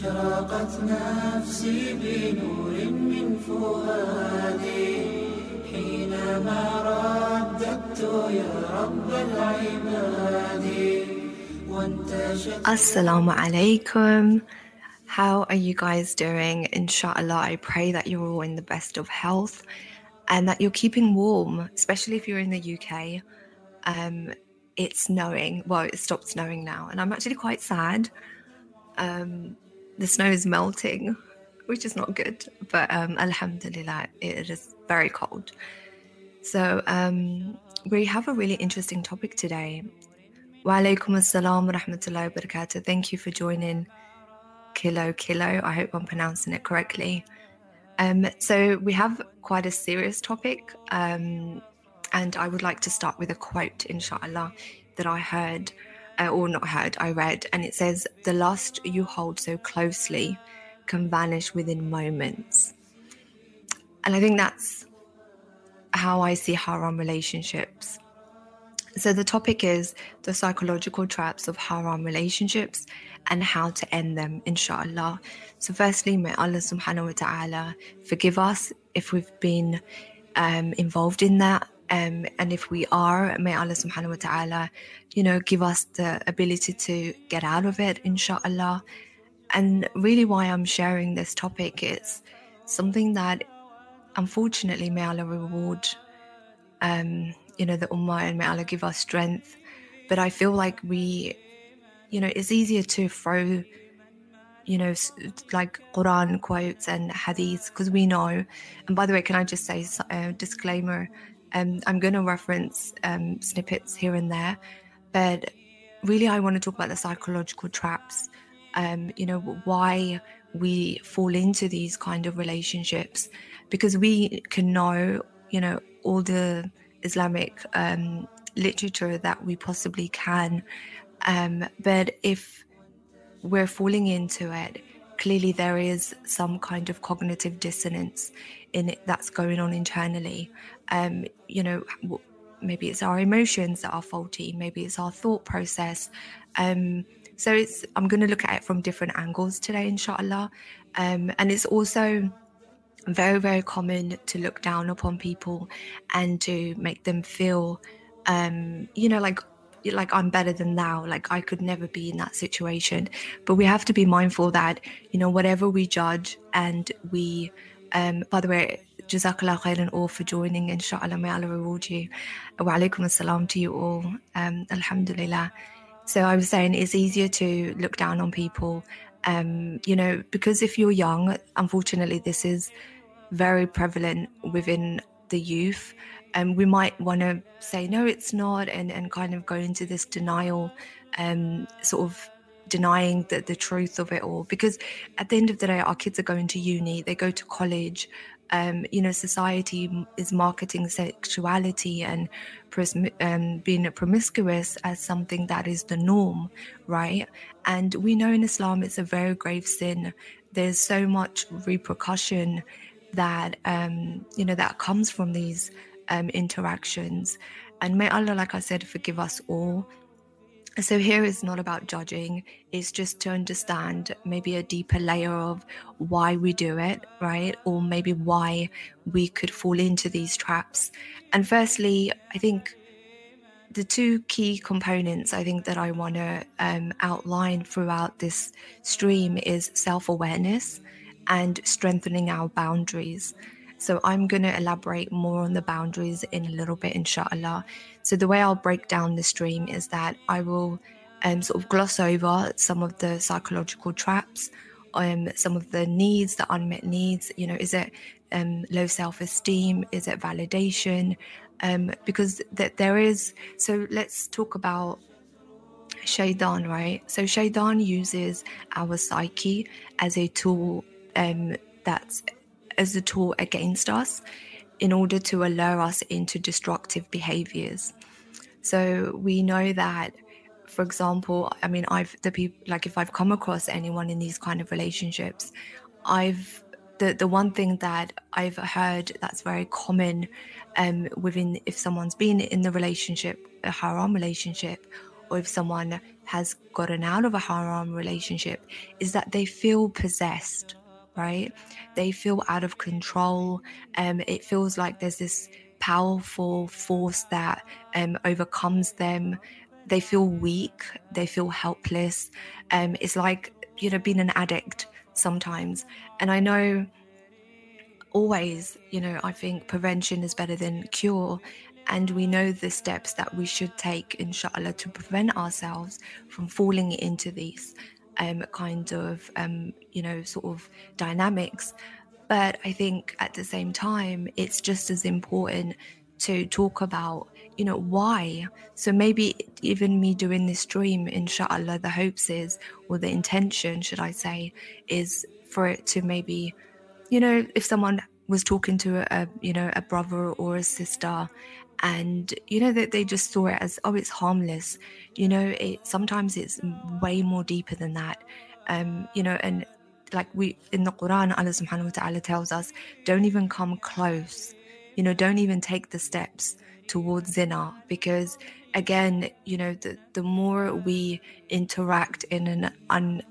أشرقت نفسي بنور من فؤادي حينما رددت يا رب العباد وانتشت Assalamu alaikum. How are you guys doing? Inshallah, I pray that you're all in the best of health and that you're keeping warm, especially if you're in the UK. Um, it's snowing. Well, it stopped snowing now, and I'm actually quite sad. Um, the snow is melting, which is not good, but um, Alhamdulillah, it is very cold. So, um, we have a really interesting topic today. Wa alaikum assalam wa rahmatullahi wa barakatuh. Thank you for joining Kilo Kilo. I hope I'm pronouncing it correctly. Um, so, we have quite a serious topic, um, and I would like to start with a quote, inshallah, that I heard, or not heard, I read, and it says, The lust you hold so closely can vanish within moments. And I think that's how I see haram relationships. So the topic is the psychological traps of haram relationships and how to end them, inshallah. So firstly, may Allah subhanahu wa ta'ala forgive us if we've been um, involved in that. Um, and if we are, may Allah subhanahu wa ta'ala, you know, give us the ability to get out of it, inshallah. And really why I'm sharing this topic is something that unfortunately may Allah reward um, you know, the ummah and may Allah give us strength. But I feel like we, you know, it's easier to throw, you know, like Quran quotes and hadiths because we know. And by the way, can I just say a disclaimer? Um, I'm going to reference um, snippets here and there, but really, I want to talk about the psychological traps. Um, you know, why we fall into these kind of relationships because we can know, you know, all the Islamic um, literature that we possibly can. Um, but if we're falling into it, clearly there is some kind of cognitive dissonance in it that's going on internally. Um, you know, maybe it's our emotions that are faulty, maybe it's our thought process. Um, so it's I'm going to look at it from different angles today, inshallah. Um, and it's also very very common to look down upon people and to make them feel um you know like like i'm better than thou. Like i could never be in that situation. But we have to be mindful that you know whatever we judge and we um by the way jazakallah khairan all for joining. Inshallah may allah reward you. Wa alaikum assalam to you all. Um alhamdulillah. So i was saying it's easier to look down on people. Um you know because if you're young unfortunately this is very prevalent within the youth and we might want to say no it's not and and kind of go into this denial um sort of denying the, the truth of it all. Because at the end of the day our kids are going to uni they go to college um, you know society is marketing sexuality and um, being promiscuous as something that is the norm right? And we know in islam it's a very grave sin. There's so much repercussion that um, you know that comes from these um, interactions. And may allah like i said forgive us all. So here is not about judging. It's just to understand maybe a deeper layer of why we do it right? Or maybe why we could fall into these traps. And firstly i think the two key components I think that I want to um, outline throughout this stream is self awareness and strengthening our boundaries. So I'm going to elaborate more on the boundaries in a little bit, inshallah. So the way I'll break down the stream is that I will um, sort of gloss over some of the psychological traps, um, some of the needs, the unmet needs. You know, is it um, low self esteem? Is it validation? Um, because that there is. So let's talk about Shaitan, right? So Shaitan uses our psyche as a tool um, that's as a tool against us in order to allure us into destructive behaviors. So we know that, for example, I mean, I've the people like if I've come across anyone in these kind of relationships, I've the the one thing that I've heard that's very common um, within if someone's been in the relationship, a haram relationship, or if someone has gotten out of a haram relationship is that they feel possessed, right? They feel out of control. Um, it feels like there's this powerful force that um, overcomes them. They feel weak. They feel helpless. Um, it's like you know being an addict sometimes. And I know always, you know, I think prevention is better than cure. And we know the steps that we should take, inshallah, to prevent ourselves from falling into these um, kind of, um, you know, sort of dynamics. But I think at the same time, it's just as important to talk about, you know, why. So maybe even me doing this stream, inshallah, the hopes is, or the intention, should I say, is for it to maybe, you know, if someone was talking to a, you know, a brother or a sister and you know that they just saw it as oh it's harmless. You know it sometimes it's way more deeper than that. Um you know and like we in the quran allah subhanahu wa ta'ala tells us don't even come close. You know don't even take the steps towards zina because again you know the, the more we interact in an un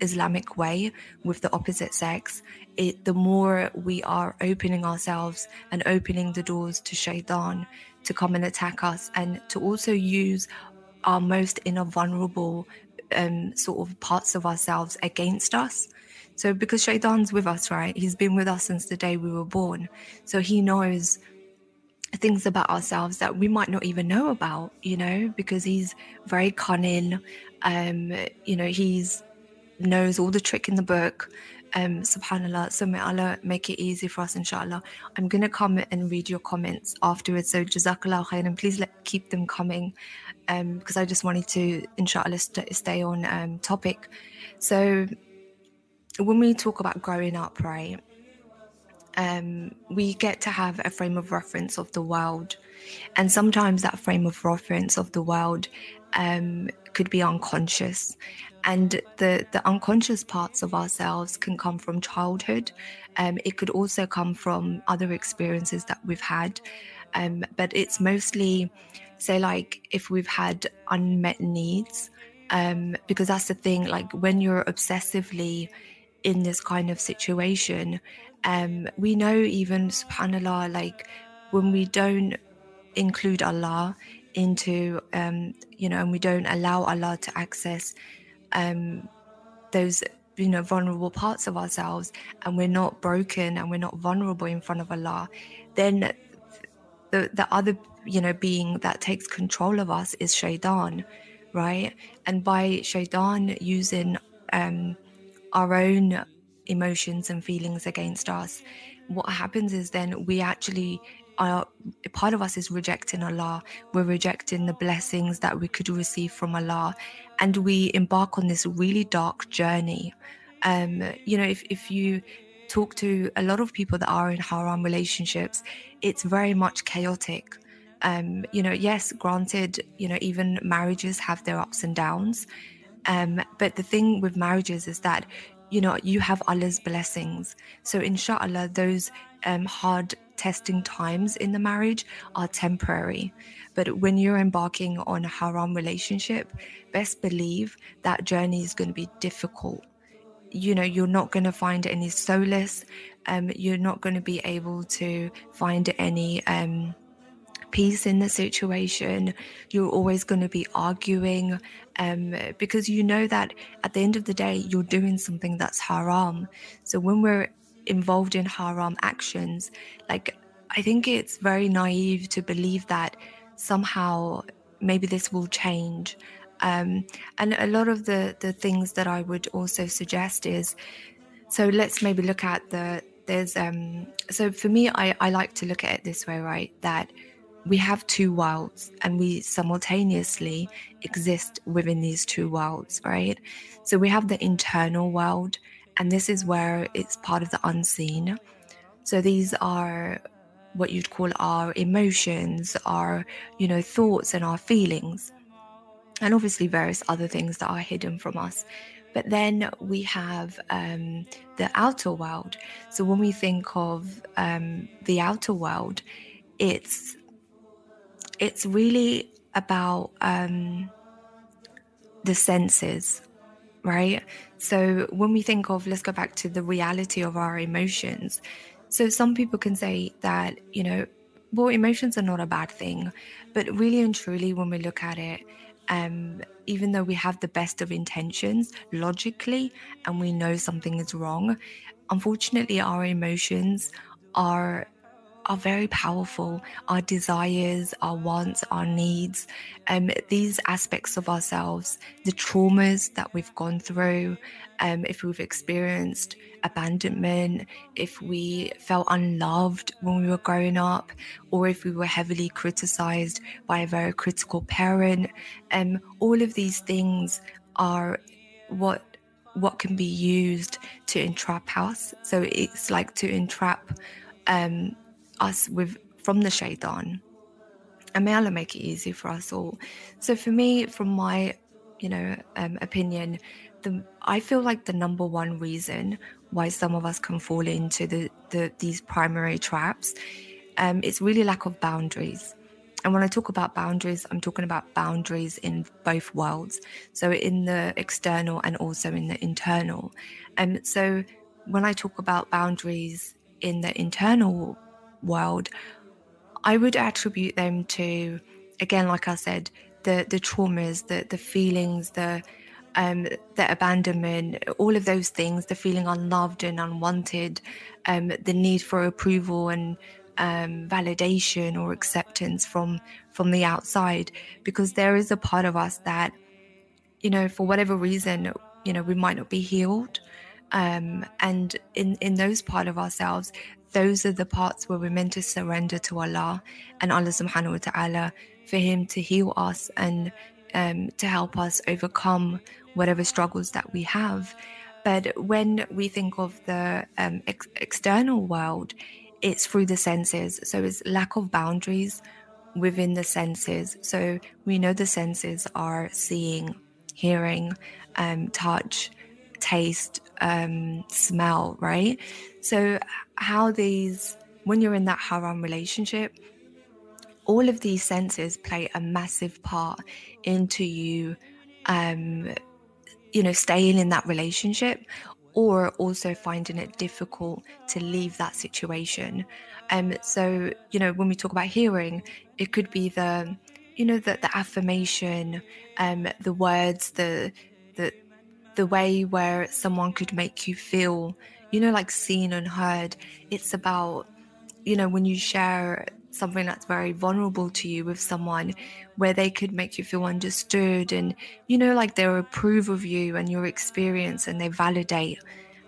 Islamic way with the opposite sex, it, the more we are opening ourselves and opening the doors to shaitan to come and attack us and to also use our most inner vulnerable um, sort of parts of ourselves against us. So, because Shaitan's with us, right? He's been with us since the day we were born. So, he knows things about ourselves that we might not even know about, you know, because he's very cunning. Um, you know, he's knows all the trick in the book. Um, subhanallah. So may Allah make it easy for us, inshallah. I'm to come and read your comments afterwards. So jazakallah khair and please let, keep them coming um, because I just wanted to, inshallah, st- stay on um, topic. So when we talk about growing up, right, um, we get to have a frame of reference of the world. And sometimes that frame of reference of the world um, could be unconscious. And the the unconscious parts of ourselves can come from childhood. Um, it could also come from other experiences that we've had. Um, but it's mostly say like if we've had unmet needs um, because that's the thing like when you're obsessively in this kind of situation um, we know even subhanallah like when we don't include allah into um, you know and we don't allow allah to access um, those you know vulnerable parts of ourselves and we're not broken and we're not vulnerable in front of Allah then the the other you know being that takes control of us is shaitan right? And by shaitan using um, our own emotions and feelings against us what happens is then we actually are part of us is rejecting Allah. We're rejecting the blessings that we could receive from Allah, and we embark on this really dark journey. Um, you know, if if you talk to a lot of people that are in haram relationships, it's very much chaotic. Um, you know, yes, granted, you know, even marriages have their ups and downs. Um, but the thing with marriages is that, you know, you have Allah's blessings. So, inshallah, those um, hard testing times in the marriage are temporary. But when you're embarking on a haram relationship, best believe that journey is going to be difficult. You know, you're not going to find any solace. Um, you're not going to be able to find any um, peace in the situation. You're always going to be arguing um, because you know that at the end of the day, you're doing something that's haram. So when we're involved in haram actions, like I think it's very naive to believe that somehow maybe this will change. Um, and a lot of the the things that I would also suggest is so let's maybe look at the there's um so for me I, I like to look at it this way right that we have two worlds and we simultaneously exist within these two worlds right so we have the internal world and this is where it's part of the unseen. So these are what you'd call our emotions, our, you know, thoughts and our feelings. And obviously various other things that are hidden from us. But then we have um, the outer world. So when we think of um, the outer world, it's it's really about um, the senses, right? So when we think of, let's go back to the reality of our emotions. So some people can say that, you know, well, emotions are not a bad thing, but really and truly, when we look at it, um, even though we have the best of intentions logically and we know something is wrong, unfortunately, our emotions are are very powerful. Our desires, our wants, our needs, um, these aspects of ourselves, the traumas that we've gone through, um, if we've experienced abandonment, if we felt unloved when we were growing up, or if we were heavily criticized by a very critical parent, um, all of these things are what what can be used to entrap us. So it's like to entrap um, us with from the shaitan. And may Allah make it easy for us all. So for me, from my, you know, um, opinion, the I feel like the number one reason why some of us can fall into the, the these primary traps, um, it's really lack of boundaries. And when I talk about boundaries, I'm talking about boundaries in both worlds. So in the external and also in the internal. And um, so when I talk about boundaries in the internal world, I would attribute them to, again, like I said, the the traumas, the the feelings, the um, the abandonment, all of those things, the feeling unloved and unwanted, um, the need for approval and um, validation or acceptance from from the outside, because there is a part of us that, you know, for whatever reason, you know, we might not be healed, um, and in in those part of ourselves, those are the parts where we're meant to surrender to Allah and Allah subhanahu wa ta'ala for Him to heal us and um, to help us overcome whatever struggles that we have. But when we think of the um, ex- external world, it's through the senses. So it's lack of boundaries within the senses. So we know the senses are seeing, hearing, um, touch, taste, um, smell, right? So, how these, when you're in that haram relationship, all of these senses play a massive part into you, um, you know, staying in that relationship or also finding it difficult to leave that situation. Um, so, you know, when we talk about hearing, it could be the, you know, the, the affirmation, um, the words, the, the, way where someone could make you feel, you know, like seen and heard. It's about, you know, when you share something that's very vulnerable to you with someone where they could make you feel understood and, you know, like they approve of you and your experience and they validate.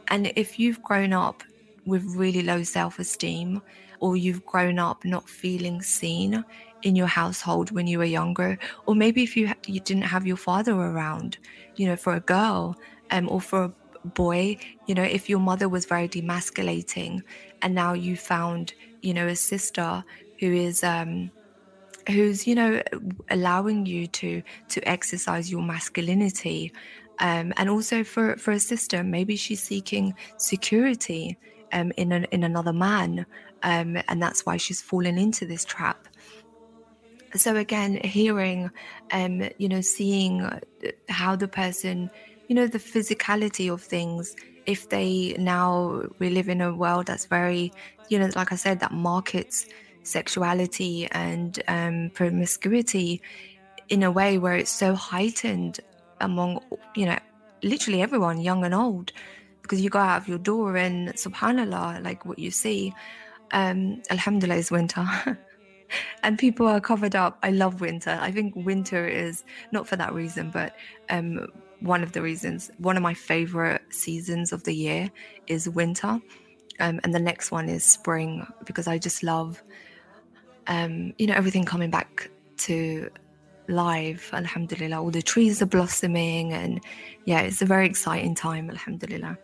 And if you've grown up with really low self esteem, or you've grown up not feeling seen in your household when you were younger, or maybe if you you didn't have your father around, you know, for a girl, um, or for a boy, you know, if your mother was very demasculating, and now you found, you know, a sister who is um, who's you know allowing you to to exercise your masculinity um, and also for for a sister maybe she's seeking security um, in an, in another man um, and that's why she's fallen into this trap. So again hearing um you know seeing how the person you know the physicality of things if they now we live in a world that's very you know like i said that markets sexuality and um, promiscuity in a way where it's so heightened among you know literally everyone young and old. Because you go out of your door and subhanallah like what you see um alhamdulillah is winter and people are covered up. I love winter. I think winter is not for that reason, but um, one of the reasons. One of my favorite seasons of the year is winter, um, and the next one is spring because I just love, um, you know, everything coming back to life. Alhamdulillah, all the trees are blossoming, and yeah, it's a very exciting time. Alhamdulillah.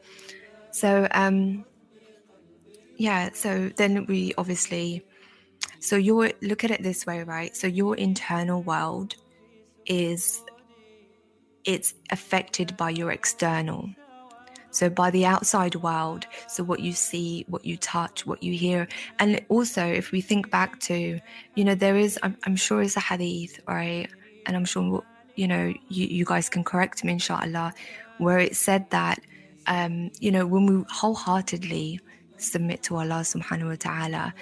So, um, yeah, so then we obviously so you look at it this way, right? So your internal world is it's affected by your external. So by the outside world, so what you see, what you touch, what you hear, and also if we think back to, you know, there is, I'm, I'm sure it's a hadith, right? And I'm sure you know, you, you guys can correct me, inshallah, where it said that, um, you know, when we wholeheartedly submit to Allah subhanahu wa ta'ala,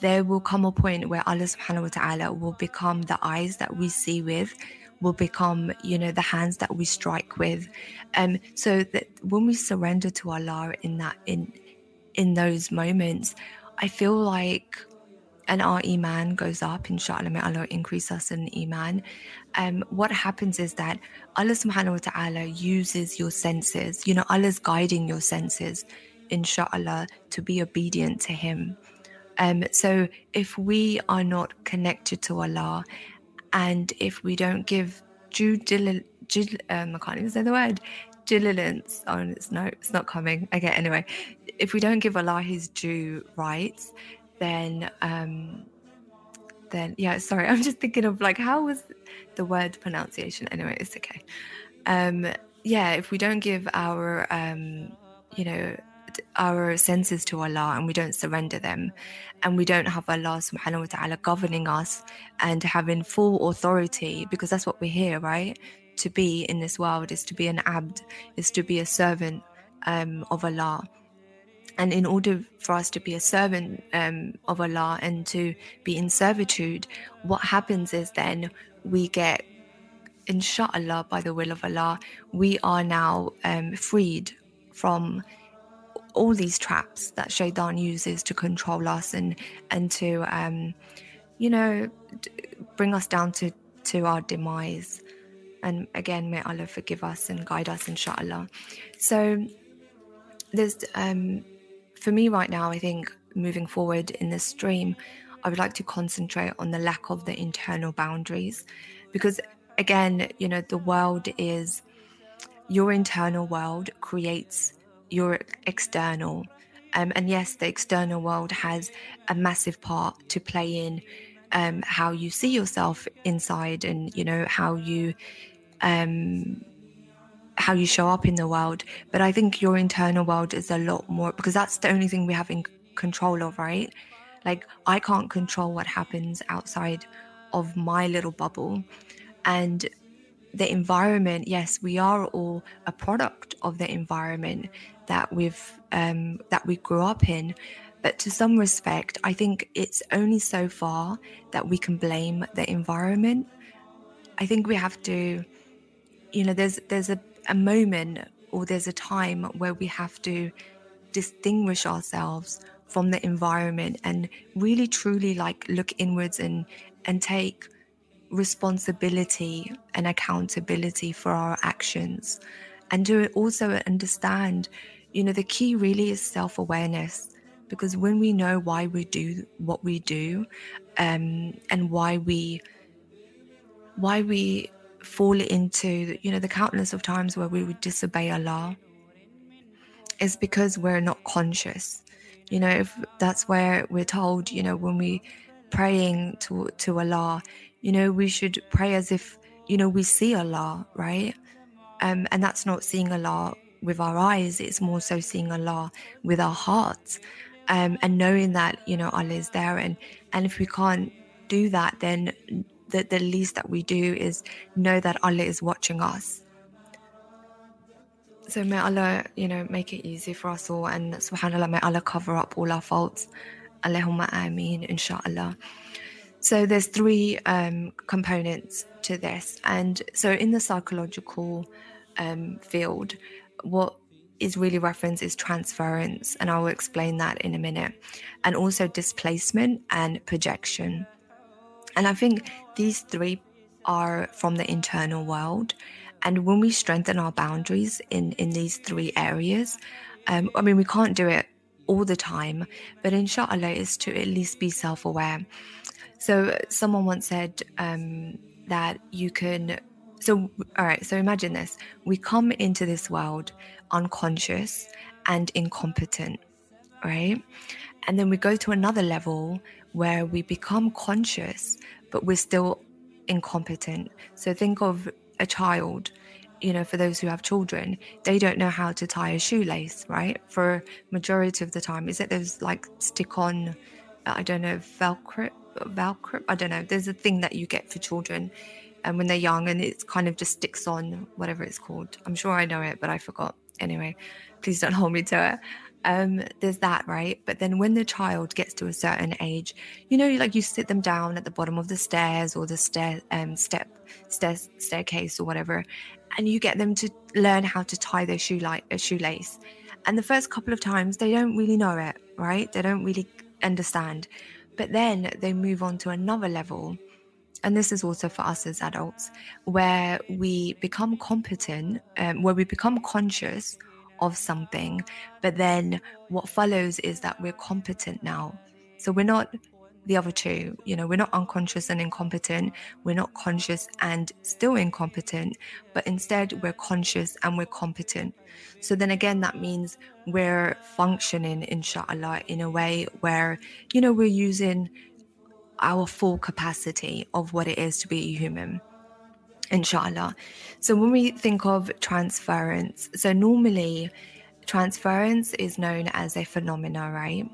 there will come a point where Allah subhanahu wa ta'ala will become the eyes that we see with, will become, you know, the hands that we strike with. Um, so that when we surrender to Allah in that in in those moments, I feel like and our iman goes up inshallah may allah increase us in iman um, what happens is that allah subhanahu wa ta'ala uses your senses you know allah's guiding your senses inshallah to be obedient to him. Um, so if we are not connected to allah and if we don't give due diligence um, i can't even say the word diligence oh it's no it's not coming. Okay anyway if we don't give allah his due rights then um then yeah sorry i'm just thinking of like how was the word pronunciation? Anyway it's okay. Um yeah if we don't give our um you know our senses to Allah and we don't surrender them. And we don't have Allah subhanahu wa ta'ala governing us and having full authority because that's what we're here right? To be in this world is to be an abd is to be a servant um, of Allah. And in order for us to be a servant um, of Allah and to be in servitude, what happens is then we get, inshallah, by the will of Allah, we are now um, freed from all these traps that Shaitan uses to control us and and to um, you know bring us down to to our demise. And again, may Allah forgive us and guide us, inshallah. So there's um for me right now, I think moving forward in this stream, I would like to concentrate on the lack of the internal boundaries because, again, you know, the world is your internal world creates your external. Um, and yes, the external world has a massive part to play in um, how you see yourself inside and, you know, how you. Um, how you show up in the world. But I think your internal world is a lot more because that's the only thing we have in control of, right? Like, I can't control what happens outside of my little bubble. And the environment, yes, we are all a product of the environment that we've um, that we grew up in. But to some respect, I think it's only so far that we can blame the environment. I think we have to, you know, there's there's a a moment or there's a time where we have to distinguish ourselves from the environment and really truly like look inwards and and take responsibility and accountability for our actions and to also understand you know the key really is self-awareness because when we know why we do what we do um, and why we why we fall into you know the countless of times where we would disobey Allah is because we're not conscious. You know if that's where we're told you know when we praying to to Allah you know we should pray as if you know we see Allah right? Um, and that's not seeing Allah with our eyes it's more so seeing Allah with our hearts um, and knowing that you know Allah is there and and if we can't do that then the, the least that we do is know that Allah is watching us. So may Allah, you know, make it easy for us all and subhanAllah, may Allah cover up all our faults. Allahumma ameen, inshallah. So there's three um, components to this. And so in the psychological um, field, what is really referenced is transference, and I will explain that in a minute, and also displacement and projection. And I think these three are from the internal world. And when we strengthen our boundaries in, in these three areas, um, I mean, we can't do it all the time, but inshallah is to at least be self aware. So, someone once said um, that you can. So, all right, so imagine this we come into this world unconscious and incompetent, right? And then we go to another level where we become conscious, but we're still incompetent. So think of a child, you know, for those who have children, they don't know how to tie a shoelace, right? For majority of the time, is it those like stick on, I don't know, Velcro, Velcro, I don't know. There's a thing that you get for children and when they're young and it kind of just sticks on whatever it's called i'm sure i know it but i forgot anyway please don't hold me to it um, there's that, right? But then when the child gets to a certain age, you know, like you sit them down at the bottom of the stairs or the stair um, step stairs staircase or whatever, and you get them to learn how to tie their shoe like a shoelace. And the first couple of times they don't really know it, right? They don't really understand. But then they move on to another level. And this is also for us as adults, where we become competent, um, where we become conscious of something. But then what follows is that we're competent now. So we're not the other two, you know, we're not unconscious and incompetent. We're not conscious and still incompetent, but instead we're conscious and we're competent. So then again, that means we're functioning, inshallah, in a way where, you know, we're using our full capacity of what it is to be a human inshallah. So when we think of transference, so normally transference is known as a phenomena, right?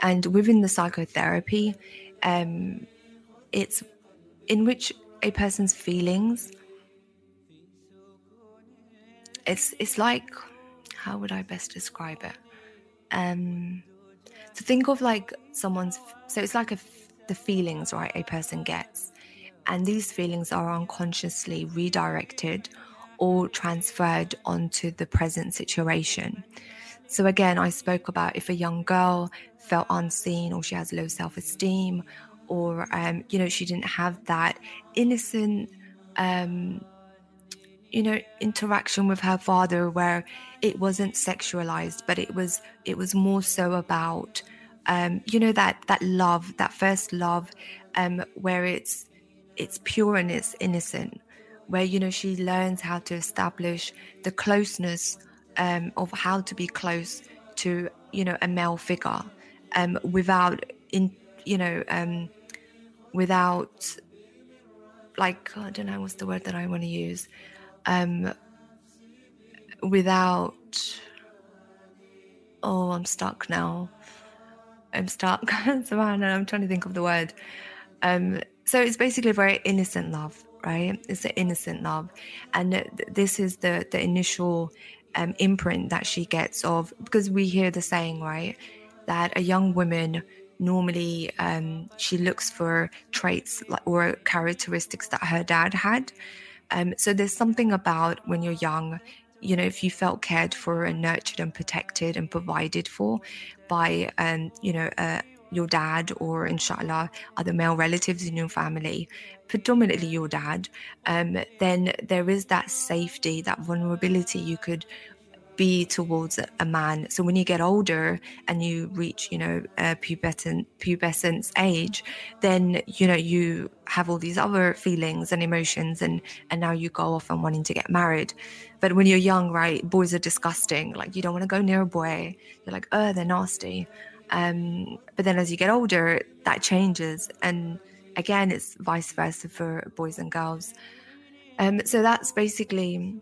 And within the psychotherapy, um, it's in which a person's feelings. It's it's like how would I best describe it? Um, to think of like someone's so it's like a, the feelings right a person gets and these feelings are unconsciously redirected or transferred onto the present situation. So, again, I spoke about if a young girl felt unseen or she has low self esteem or, um, you know, she didn't have that innocent, um, you know interaction with her father where it wasn't sexualized but it was it was more so about um you know that that love that first love um where it's it's pure and it's innocent where you know she learns how to establish the closeness um, of how to be close to you know a male figure um, without in you know um, without like I don't know what's the word that I want to use um, without oh I'm stuck now I'm stuck Savannah I'm trying to think of the word. Um, so it's basically a very innocent love right? It's an innocent love. And this is the the initial um, imprint that she gets of because we hear the saying right that a young woman normally um, she looks for traits or characteristics that her dad had. Um, so there's something about when you're young you know if you felt cared for and nurtured and protected and provided for by um, you know a, your dad or inshallah other male relatives in your family predominantly your dad um, then there is that safety that vulnerability you could be towards a man. So when you get older and you reach you know pubescent pubescence age then you know you have all these other feelings and emotions and and now you go off and wanting to get married. But when you're young right boys are disgusting. Like you don't want to go near a boy. You're like oh they're nasty. Um, but then as you get older, that changes. And again, it's vice versa for boys and girls. Um, so that's basically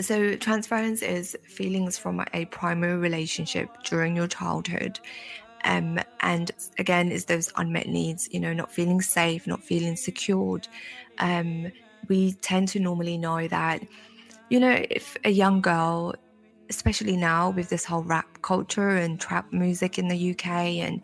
so transference is feelings from a primary relationship during your childhood. Um, and again, is those unmet needs, you know, not feeling safe, not feeling secured. Um, we tend to normally know that, you know, if a young girl especially now with this whole rap culture and trap music in the UK and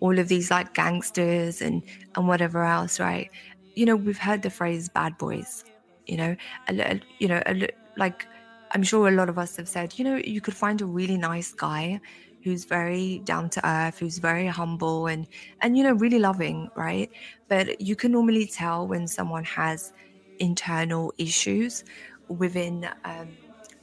all of these like gangsters and and whatever else, right? You know, we've heard the phrase "bad boys." You know, a, you know, a, like I'm sure a lot of us have said, you know, you could find a really nice guy who's very down to earth, who's very humble and and you know really loving, right? But you can normally tell when someone has internal issues within um,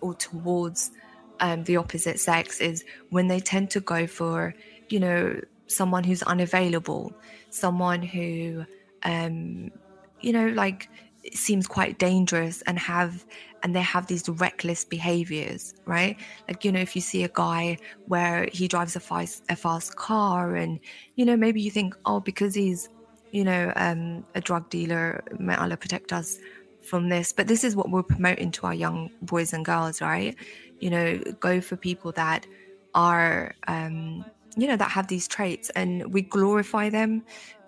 or towards um, the opposite sex is when they tend to go for, you know, someone who's unavailable, someone who, um, you know, like seems quite dangerous and have and they have these reckless behaviors right? Like you know if you see a guy where he drives a fast a fast car and you know maybe you think oh because he's you know um, a drug dealer may allah protect us from this. But this is what we're promoting to our young boys and girls right? You know go for people that are um, you know that have these traits and we glorify them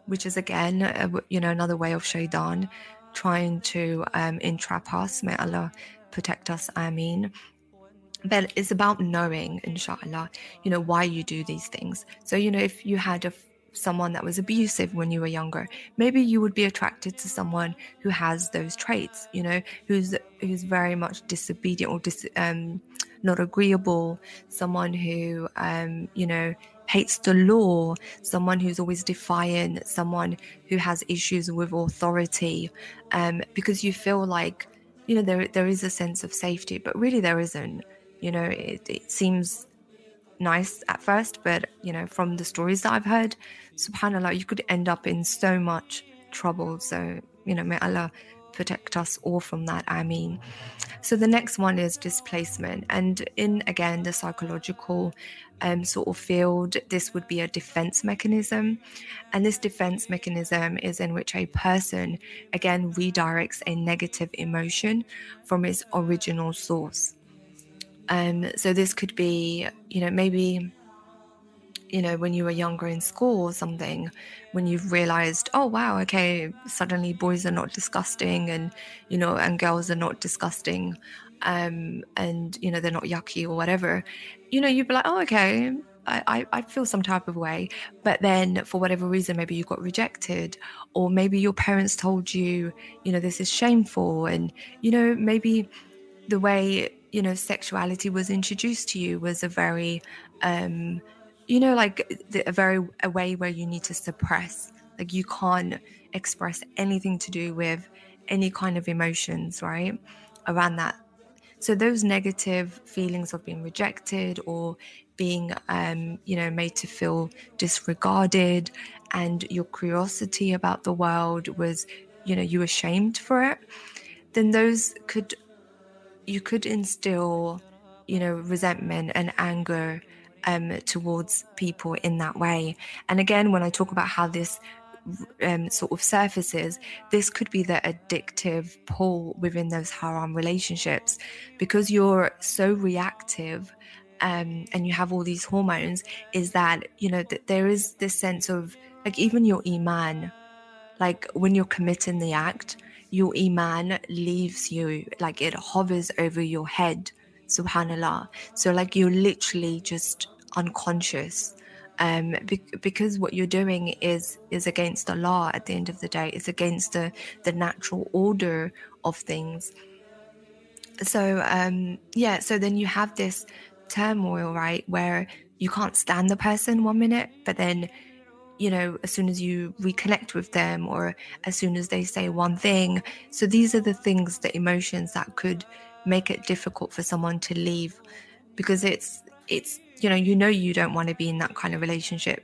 which is again uh, you know another way of shaitan trying to um, entrap us. May Allah protect us. I mean. But it's about knowing, inshallah, you know, why you do these things. So, you know, if you had a someone that was abusive when you were younger maybe you would be attracted to someone who has those traits you know who's who's very much disobedient or dis, um, not agreeable someone who um, you know hates the law someone who's always defiant someone who has issues with authority um, because you feel like you know there there is a sense of safety but really there isn't you know it, it seems nice at first, but you know, from the stories that I've heard, subhanAllah, you could end up in so much trouble. So, you know, may Allah protect us all from that. I mean, so the next one is displacement. And in again, the psychological um, sort of field, this would be a defense mechanism. And this defense mechanism is in which a person again redirects a negative emotion from its original source. Um, so this could be, you know, maybe, you know, when you were younger in school or something, when you've realized, oh wow, okay, suddenly boys are not disgusting, and you know, and girls are not disgusting, um, and you know, they're not yucky or whatever. You know, you'd be like, oh okay, I, I, feel some type of way. But then for whatever reason, maybe you got rejected, or maybe your parents told you, you know, this is shameful. And, you know, maybe the way you know sexuality was introduced to you was a very um you know like a very a way where you need to suppress like you can't express anything to do with any kind of emotions right around that. So those negative feelings of being rejected or being um, you know made to feel disregarded and your curiosity about the world was you know you were shamed for it then those could you could instill, you know, resentment and anger um, towards people in that way. And again, when I talk about how this um, sort of surfaces, this could be the addictive pull within those haram relationships because you're so reactive. Um, and you have all these hormones, is that you know that there is this sense of like even your iman, like when you're committing the act, your iman leaves you, like it hovers over your head, subhanallah. So, like you're literally just unconscious. Um, be- because what you're doing is is against the law at the end of the day. It's against the the natural order of things. So um, yeah, so then you have this turmoil, right, where you can't stand the person one minute, but then you know, as soon as you reconnect with them or as soon as they say one thing. So these are the things, the emotions that could make it difficult for someone to leave because it's, it's, you know, you know, you don't want to be in that kind of relationship.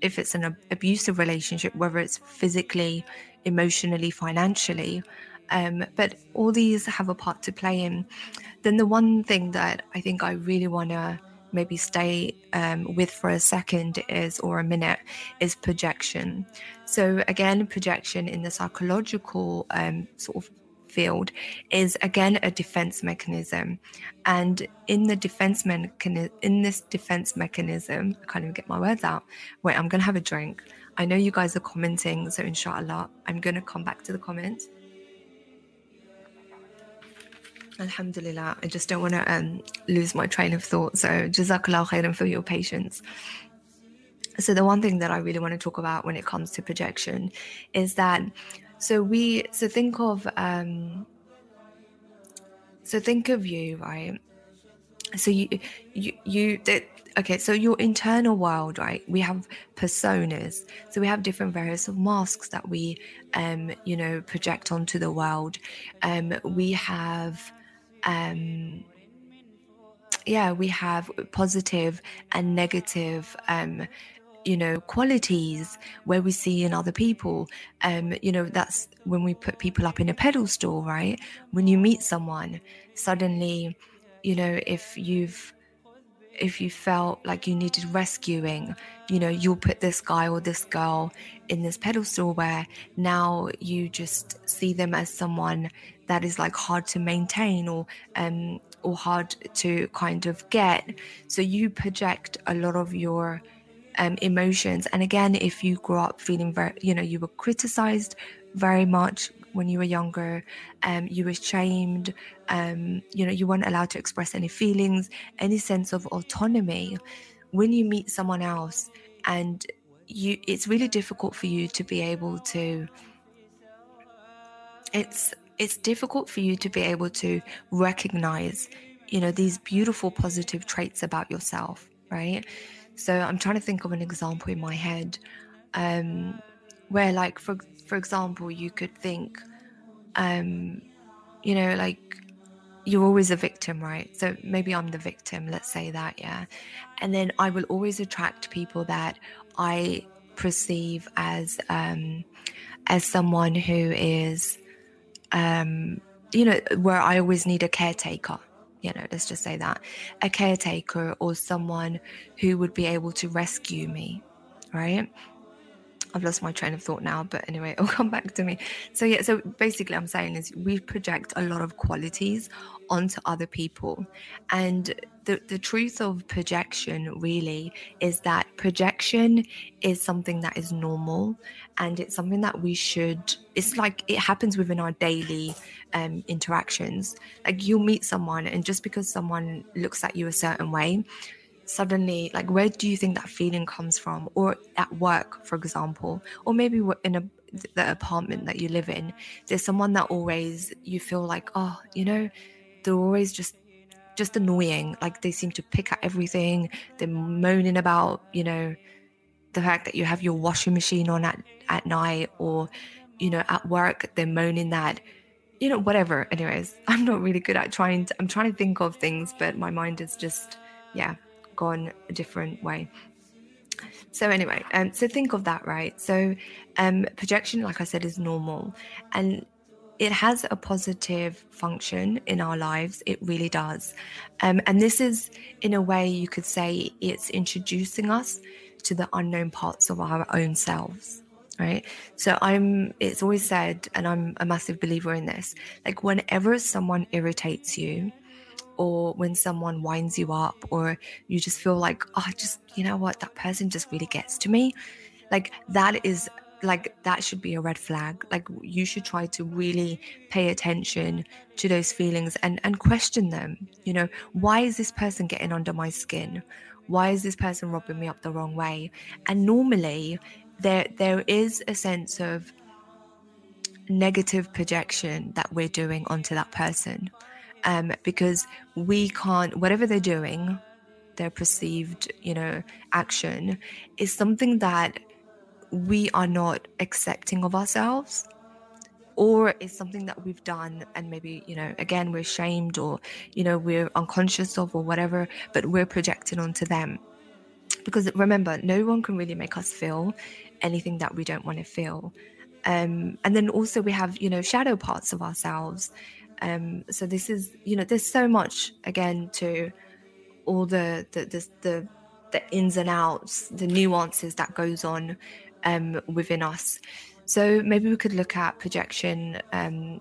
If it's an abusive relationship, whether it's physically, emotionally, financially, um, but all these have a part to play in. Then the one thing that I think I really want to maybe stay um, with for a second is or a minute is projection so again projection in the psychological um, sort of field is again a defense mechanism and in the defense mechanism in this defense mechanism i can't even get my words out wait i'm gonna have a drink i know you guys are commenting so inshallah i'm gonna come back to the comments Alhamdulillah. I just don't want to um, lose my train of thought. So, Jazakallah khairan for your patience. So, the one thing that I really want to talk about when it comes to projection is that so we, so think of, um, so think of you, right? So, you, you, you, that, okay so your internal world right? We have personas. So we have different various of masks that we um you know project onto the world. Um we have um, yeah, we have positive and negative, um, you know, qualities where we see in other people. Um, you know, that's when we put people up in a pedestal, right? When you meet someone, suddenly, you know, if you've if you felt like you needed rescuing, you know, you'll put this guy or this girl in this pedestal where now you just see them as someone that is like hard to maintain or um or hard to kind of get so you project a lot of your um, emotions. And again, if you grew up feeling very, you know, you were criticized very much when you were younger, um, you were shamed, um, you know, you weren't allowed to express any feelings, any sense of autonomy. When you meet someone else and you, it's really difficult for you to be able to, it's, it's difficult for you to be able to recognize, you know, these beautiful positive traits about yourself, right? So I'm trying to think of an example in my head um, where, like, for for example, you could think, um, you know, like you're always a victim, right? So maybe I'm the victim, let's say that, yeah. And then I will always attract people that I perceive as um, as someone who is, um, you know, where I always need a caretaker you know, let's just say that, a caretaker or someone who would be able to rescue me, right? I've lost my train of thought now, but anyway, it'll come back to me. So, yeah, so basically, I'm saying is we project a lot of qualities onto other people. And the, the truth of projection really is that projection is something that is normal and it's something that we should, it's like it happens within our daily um, interactions. Like you'll meet someone, and just because someone looks at you a certain way, suddenly like where do you think that feeling comes from? Or at work for example or maybe in a the apartment that you live in there's someone that always you feel like oh you know they're always just just annoying. Like they seem to pick at everything. They're moaning about you know the fact that you have your washing machine on at, at night or you know at work they're moaning that you know whatever. Anyways i'm not really good at trying to i'm trying to think of things but my mind is just yeah gone a different way so anyway um so think of that right so um projection like i said is normal and it has a positive function in our lives. It really does. Um, and this is, in a way, you could say it's introducing us to the unknown parts of our own selves. Right. So I'm, it's always said, and I'm a massive believer in this like, whenever someone irritates you, or when someone winds you up, or you just feel like, oh, just, you know what, that person just really gets to me, like, that is like that should be a red flag. Like you should try to really pay attention to those feelings and and question them. You know why is this person getting under my skin? Why is this person rubbing me up the wrong way? And normally there there is a sense of negative projection that we're doing onto that person um, because we can't whatever they're doing their perceived you know action is something that we are not accepting of ourselves or it's something that we've done and maybe you know again we're shamed or you know we're unconscious of or whatever but we're projecting onto them. Because remember no one can really make us feel anything that we don't want to feel. Um, and then also we have you know shadow parts of ourselves um, so this is you know there's so much again to all the the the, the, the ins and outs the nuances that goes on um, within us. So maybe we could look at projection, um,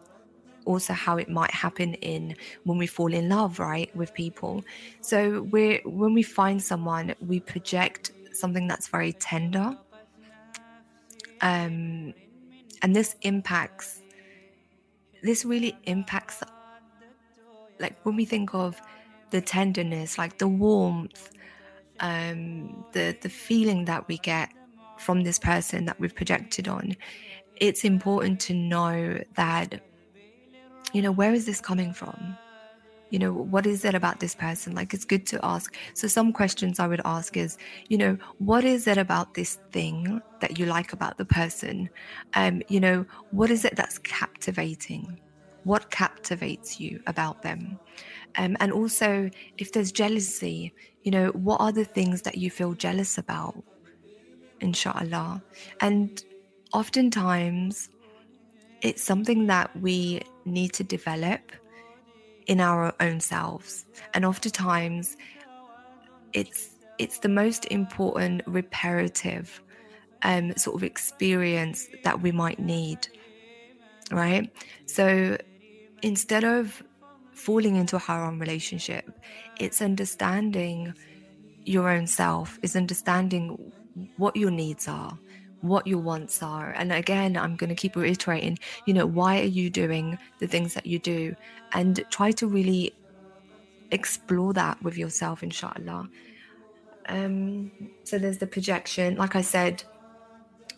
also how it might happen in when we fall in love, right, with people. So we when we find someone, we project something that's very tender, um, and this impacts. This really impacts, like when we think of the tenderness, like the warmth, um, the the feeling that we get from this person that we've projected on, it's important to know that, you know, where is this coming from? You know, what is it about this person? Like, it's good to ask. So, some questions I would ask is, you know, what is it about this thing that you like about the person? Um, you know, what is it that's captivating? What captivates you about them? Um, and also, if there's jealousy, you know, what are the things that you feel jealous about? inshallah. And oftentimes, it's something that we need to develop in our own selves. And oftentimes, it's it's the most important reparative um, sort of experience that we might need, right? So instead of falling into a haram relationship, it's understanding your own self, is understanding what your needs are what your wants are. And again, I'm going to keep reiterating, you know, why are you doing the things that you do? And try to really explore that with yourself, inshallah. Um, so there's the projection. Like I said,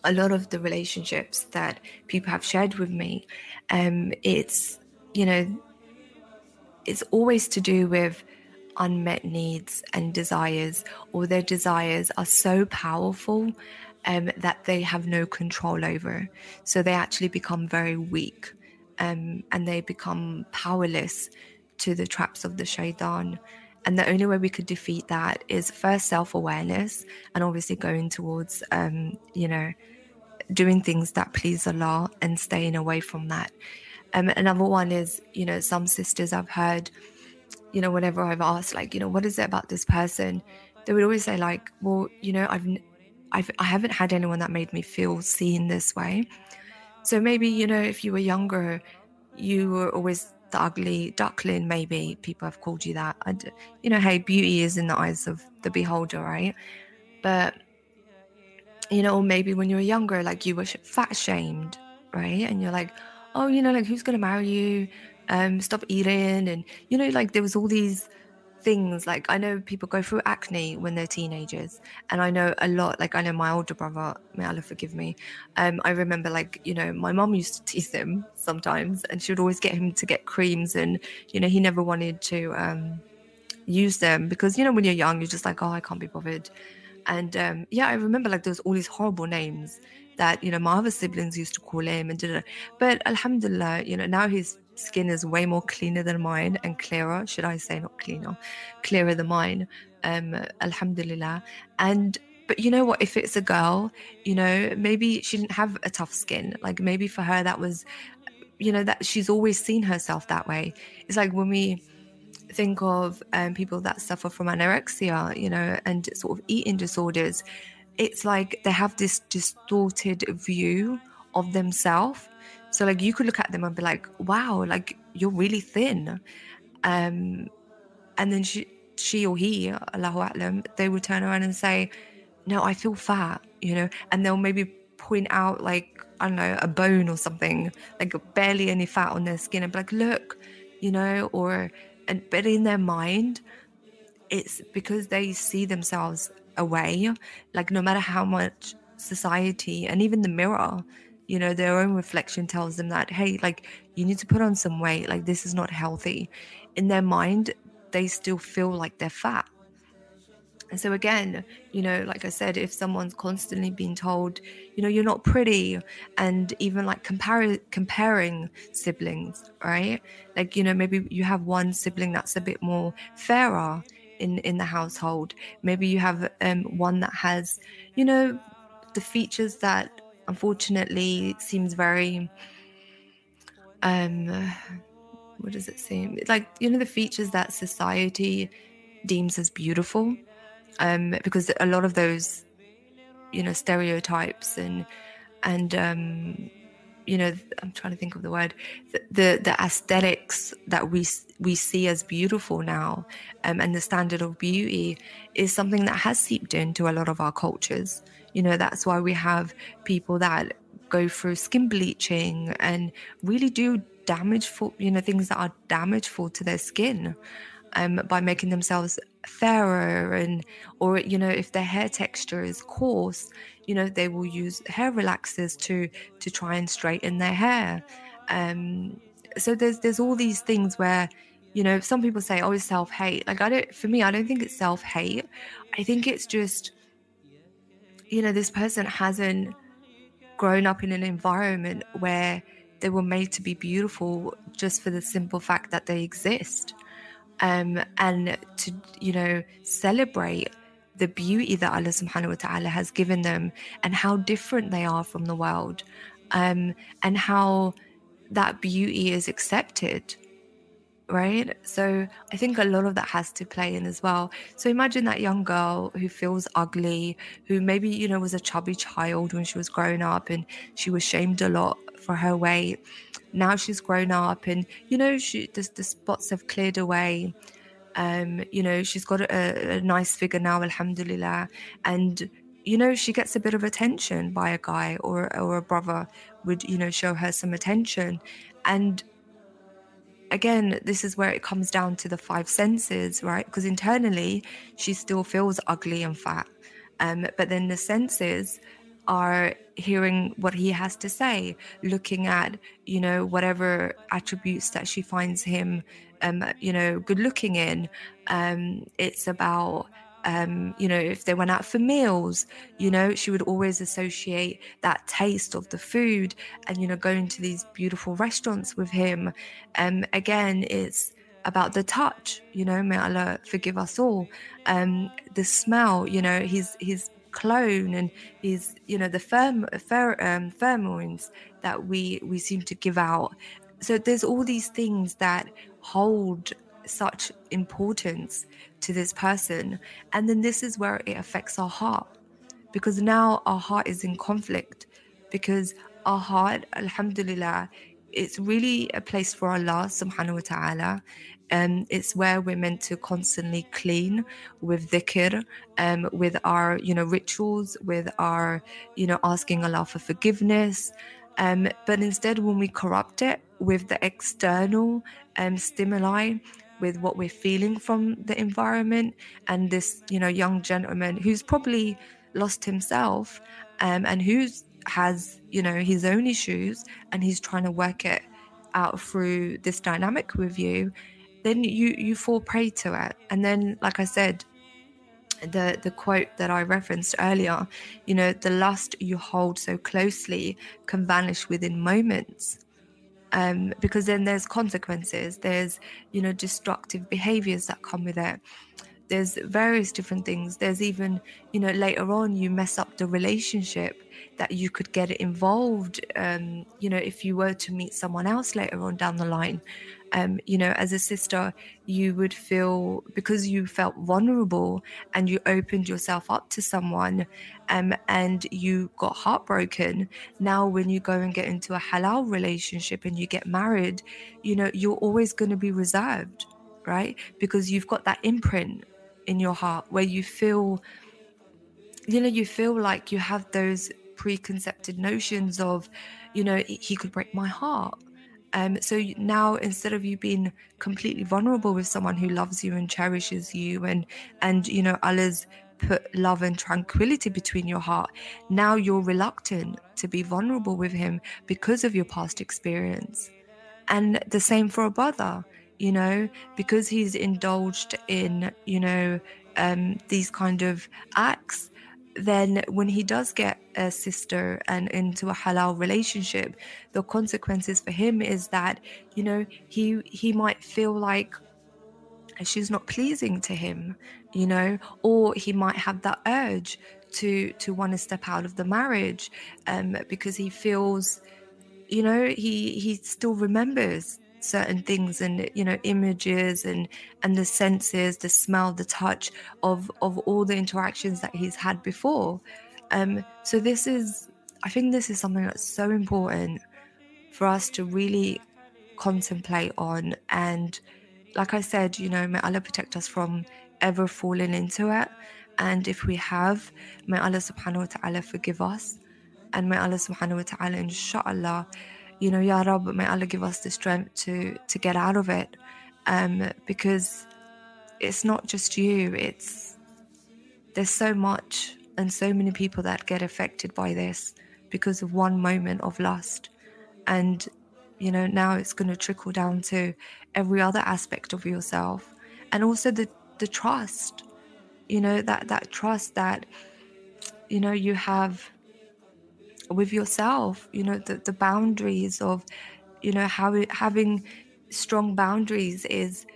a lot of the relationships that people have shared with me, um, it's, you know, it's always to do with unmet needs and desires, or their desires are so powerful um, that they have no control over. So they actually become very weak um, and they become powerless to the traps of the shaitan. And the only way we could defeat that is first self awareness and obviously going towards, um, you know, doing things that please Allah and staying away from that. Um, another one is, you know, some sisters I've heard, you know, whenever I've asked, like, you know, what is it about this person? They would always say, like, well, you know, I've I've, I haven't had anyone that made me feel seen this way. So maybe, you know, if you were younger, you were always the ugly duckling, maybe people have called you that. You know, hey, beauty is in the eyes of the beholder, right? But, you know, maybe when you were younger, like you were fat shamed, right? And you're like, oh, you know, like who's going to marry you? Um, stop eating. And, you know, like there was all these things like I know people go through acne when they're teenagers, and I know a lot. Like I know my older brother, may Allah forgive me. Um, I remember like you know my mom used to tease him sometimes, and she would always get him to get creams, and you know he never wanted to um, use them because you know when you're young, you're just like oh I can't be bothered. And um, yeah, I remember like there was all these horrible names that you know my other siblings used to call him and did it. But Alhamdulillah, you know now he's skin is way more cleaner than mine and clearer, should I say, not cleaner, clearer than mine. Um, Alhamdulillah. And but you know what? If it's a girl, you know, maybe she didn't have a tough skin. Like maybe for her that was, you know, that she's always seen herself that way. It's like when we think of um, people that suffer from anorexia, you know, and sort of eating disorders, it's like they have this distorted view of themselves so like you could look at them and be like, wow, like you're really thin. Um, and then she, she or he, Allahu A'lam, they would turn around and say, no, I feel fat, you know, and they'll maybe point out like, I don't know, a bone or something, like barely any fat on their skin and be like, look, you know, or, and, but in their mind, it's because they see themselves away, like no matter how much society and even the mirror you know their own reflection tells them that hey like you need to put on some weight like this is not healthy. In their mind they still feel like they're fat. And so again you know like i said if someone's constantly being told you know you're not pretty and even like compare, comparing siblings right? Like you know maybe you have one sibling that's a bit more fairer in in the household. Maybe you have um one that has you know the features that unfortunately seems very um what does it seem? Like you know the features that society deems as beautiful? Um because a lot of those you know stereotypes and and um you know i'm trying to think of the word the the, the aesthetics that we we see as beautiful now um, and the standard of beauty is something that has seeped into a lot of our cultures you know, that's why we have people that go through skin bleaching and really do damage for, you know, things that are damageful to their skin um, by making themselves fairer and or you know if their hair texture is coarse you know they will use hair relaxers to to try and straighten their hair. Um so there's there's all these things where you know some people say oh it's self-hate. Like i don't for me i don't think it's self-hate. I think it's just you know, this person hasn't grown up in an environment where they were made to be beautiful just for the simple fact that they exist. Um, and to, you know, celebrate the beauty that Allah subhanahu wa ta'ala has given them and how different they are from the world um, and how that beauty is accepted right? So I think a lot of that has to play in as well. So imagine that young girl who feels ugly, who maybe, you know, was a chubby child when she was growing up and she was shamed a lot for her weight. Now she's grown up and, you know, she the, the spots have cleared away. Um, you know, she's got a, a nice figure now, alhamdulillah. And you know she gets a bit of attention by a guy or or a brother would you know show her some attention and again this is where it comes down to the five senses right? Because internally she still feels ugly and fat. Um, but then the senses are hearing what he has to say looking at you know whatever attributes that she finds him um you know good looking in. Um it's about um, you know, if they went out for meals, you know, she would always associate that taste of the food and, you know, going to these beautiful restaurants with him. Um, again, it's about the touch, you know, may Allah forgive us all. Um, the smell, you know, his, his cologne and his, you know, the firm, fer, um, pheromones that we, we seem to give out. So there's all these things that hold such importance to this person. And then this is where it affects our heart because now our heart is in conflict because our heart, Alhamdulillah, it's really a place for Allah subhanahu wa ta'ala. Um, it's where we're meant to constantly clean with dhikr, um, with our, you know, rituals, with our, you know, asking Allah for forgiveness. Um, but instead, when we corrupt it with the external um, stimuli, with what we're feeling from the environment and this you know young gentleman who's probably lost himself um, and who's has you know his own issues and he's trying to work it out through this dynamic with you then you you fall prey to it. And then like i said the the quote that i referenced earlier you know the lust you hold so closely can vanish within moments um, because then there's consequences there's you know destructive behaviors that come with it. There's various different things. There's even you know later on you mess up the relationship that you could get involved um, you know if you were to meet someone else later on down the line um, you know, as a sister, you would feel because you felt vulnerable and you opened yourself up to someone um, and you got heartbroken. Now, when you go and get into a halal relationship and you get married, you know, you're always going to be reserved, right? Because you've got that imprint in your heart where you feel, you know, you feel like you have those preconceived notions of, you know, he could break my heart um, so now instead of you being completely vulnerable with someone who loves you and cherishes you and and you know Allah's put love and tranquility between your heart, now you're reluctant to be vulnerable with him because of your past experience. And the same for a brother, you know, because he's indulged in, you know, um, these kind of acts then when he does get a sister and into a halal relationship the consequences for him is that you know he he might feel like she's not pleasing to him you know or he might have that urge to to want to step out of the marriage um because he feels you know he he still remembers certain things and you know images and and the senses the smell the touch of of all the interactions that he's had before. Um so this is i think this is something that's so important for us to really contemplate on. And like i said you know may allah protect us from ever falling into it. And if we have may allah subhanahu wa ta'ala forgive us. And may allah subhanahu wa ta'ala inshallah you know, Ya Rab, may Allah give us the strength to to get out of it. Um, because it's not just you, it's there's so much and so many people that get affected by this because of one moment of lust. And, you know, now it's gonna trickle down to every other aspect of yourself. And also the the trust. You know, that that trust that, you know, you have with yourself you know the, the boundaries of you know how having strong boundaries is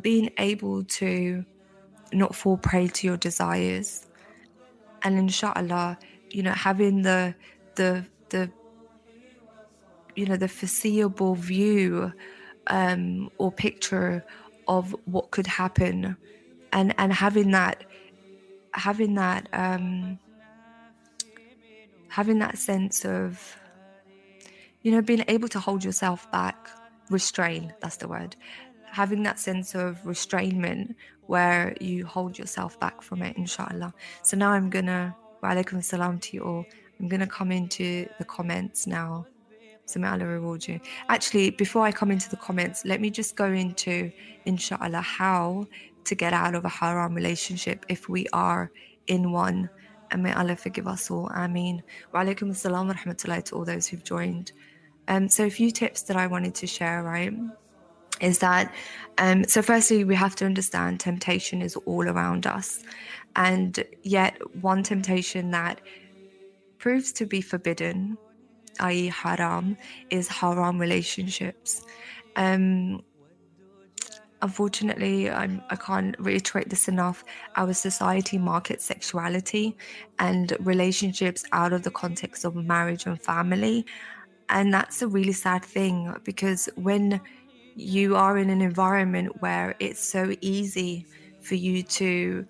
being able to not fall prey to your desires. And inshallah you know having the the the you know the foreseeable view um or picture of what could happen. And and having that having that um having that sense of, you know, being able to hold yourself back, restrain, that's the word, having that sense of restrainment where you hold yourself back from it, inshallah. So now I'm gonna Wa alaikum salam to you all. I'm to come into the comments now. So may Allah reward you. Actually, before I come into the comments, let me just go into, inshallah, how to get out of a haram relationship if we are in one. And may Allah forgive us all. Ameen. Wa alaikum assalam wa rahmatullahi to all those who've joined. Um, so, a few tips that I wanted to share, right? Is that um, so? Firstly, we have to understand temptation is all around us, and yet one temptation that proves to be forbidden, i.e., haram, is haram relationships. Um, unfortunately, I'm, I can't reiterate this enough. Our society markets sexuality and relationships out of the context of marriage and family. And that's a really sad thing because when you are in an environment where it's so easy for you to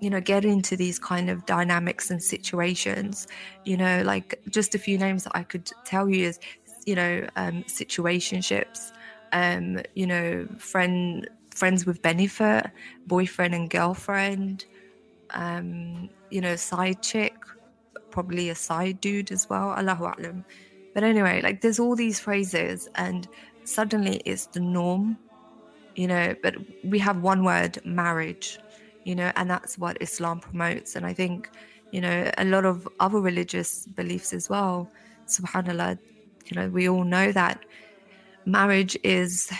you know get into these kind of dynamics and situations you know like just a few names that i could tell you is you know um situationships um you know friend friends with benefit boyfriend and girlfriend um you know side chick probably a side dude as well allahu alam but anyway like there's all these phrases and suddenly it's the norm you know but we have one word marriage you know, and that's what Islam promotes. And I think, you know, a lot of other religious beliefs as well, subhanAllah, you know, we all know that marriage is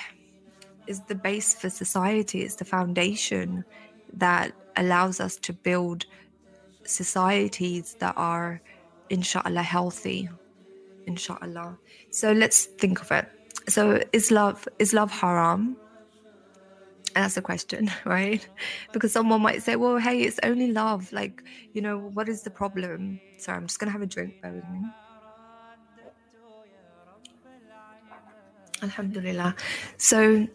is the base for society, it's the foundation that allows us to build societies that are inshallah healthy. Inshallah. So let's think of it. So is love is love haram? that's a question, right? Because someone might say, well, hey, it's only love. Like, you know, what is the problem? Sorry, I'm just to have a drink. Bear with me. Alhamdulillah. So,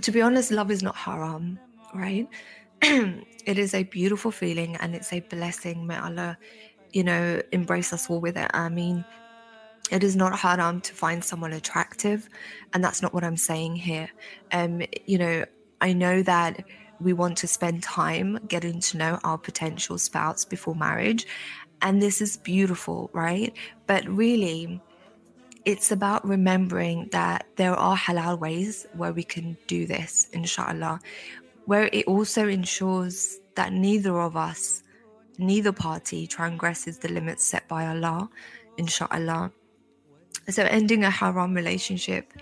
to be honest, love is not haram, right? it is a beautiful feeling and it's a blessing. May Allah, you know, embrace us all with it. I mean, it is not haram to find someone attractive and that's not what i'm saying here um you know i know that we want to spend time getting to know our potential spouse before marriage and this is beautiful right but really it's about remembering that there are halal ways where we can do this inshallah where it also ensures that neither of us neither party transgresses the limits set by allah inshallah. So ending a haram relationship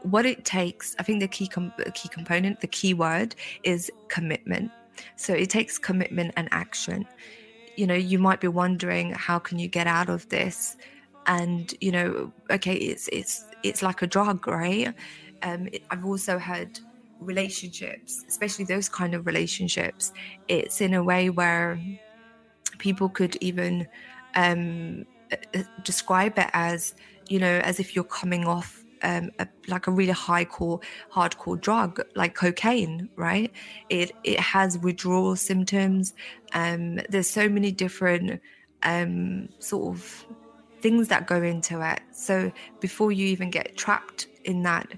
what it takes i think the key com- key component the key word is commitment. So it takes commitment and action. You know you might be wondering how can you get out of this and you know okay it's it's it's like a drug right um it, i've also had relationships especially those kind of relationships it's in a way where people could even um uh, describe it as you know, as if you're coming off um, a, like a really high core, hardcore drug like cocaine, right? It it has withdrawal symptoms. Um, there's so many different um, sort of things that go into it. So before you even get trapped in that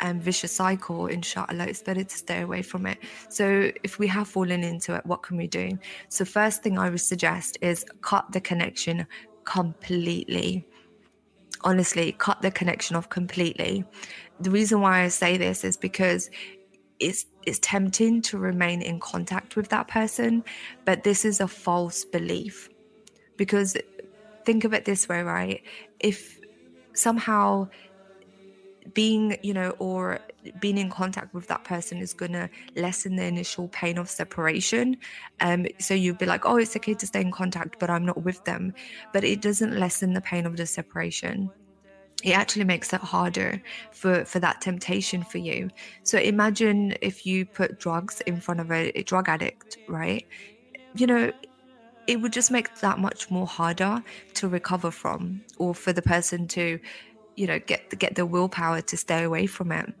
um, vicious cycle, inshallah, it's better to stay away from it. So if we have fallen into it, what can we do? So first thing I would suggest is cut the connection completely honestly cut the connection off completely. The reason why I say this is because it's it's tempting to remain in contact with that person, but this is a false belief. Because think of it this way, right? If somehow being you know or being in contact with that person is going to lessen the initial pain of separation um so you'd be like oh it's okay to stay in contact but i'm not with them. But it doesn't lessen the pain of the separation. It actually makes it harder for for that temptation for you. So imagine if you put drugs in front of a, a drug addict right? You know it would just make that much more harder to recover from or for the person to you know get get the willpower to stay away from it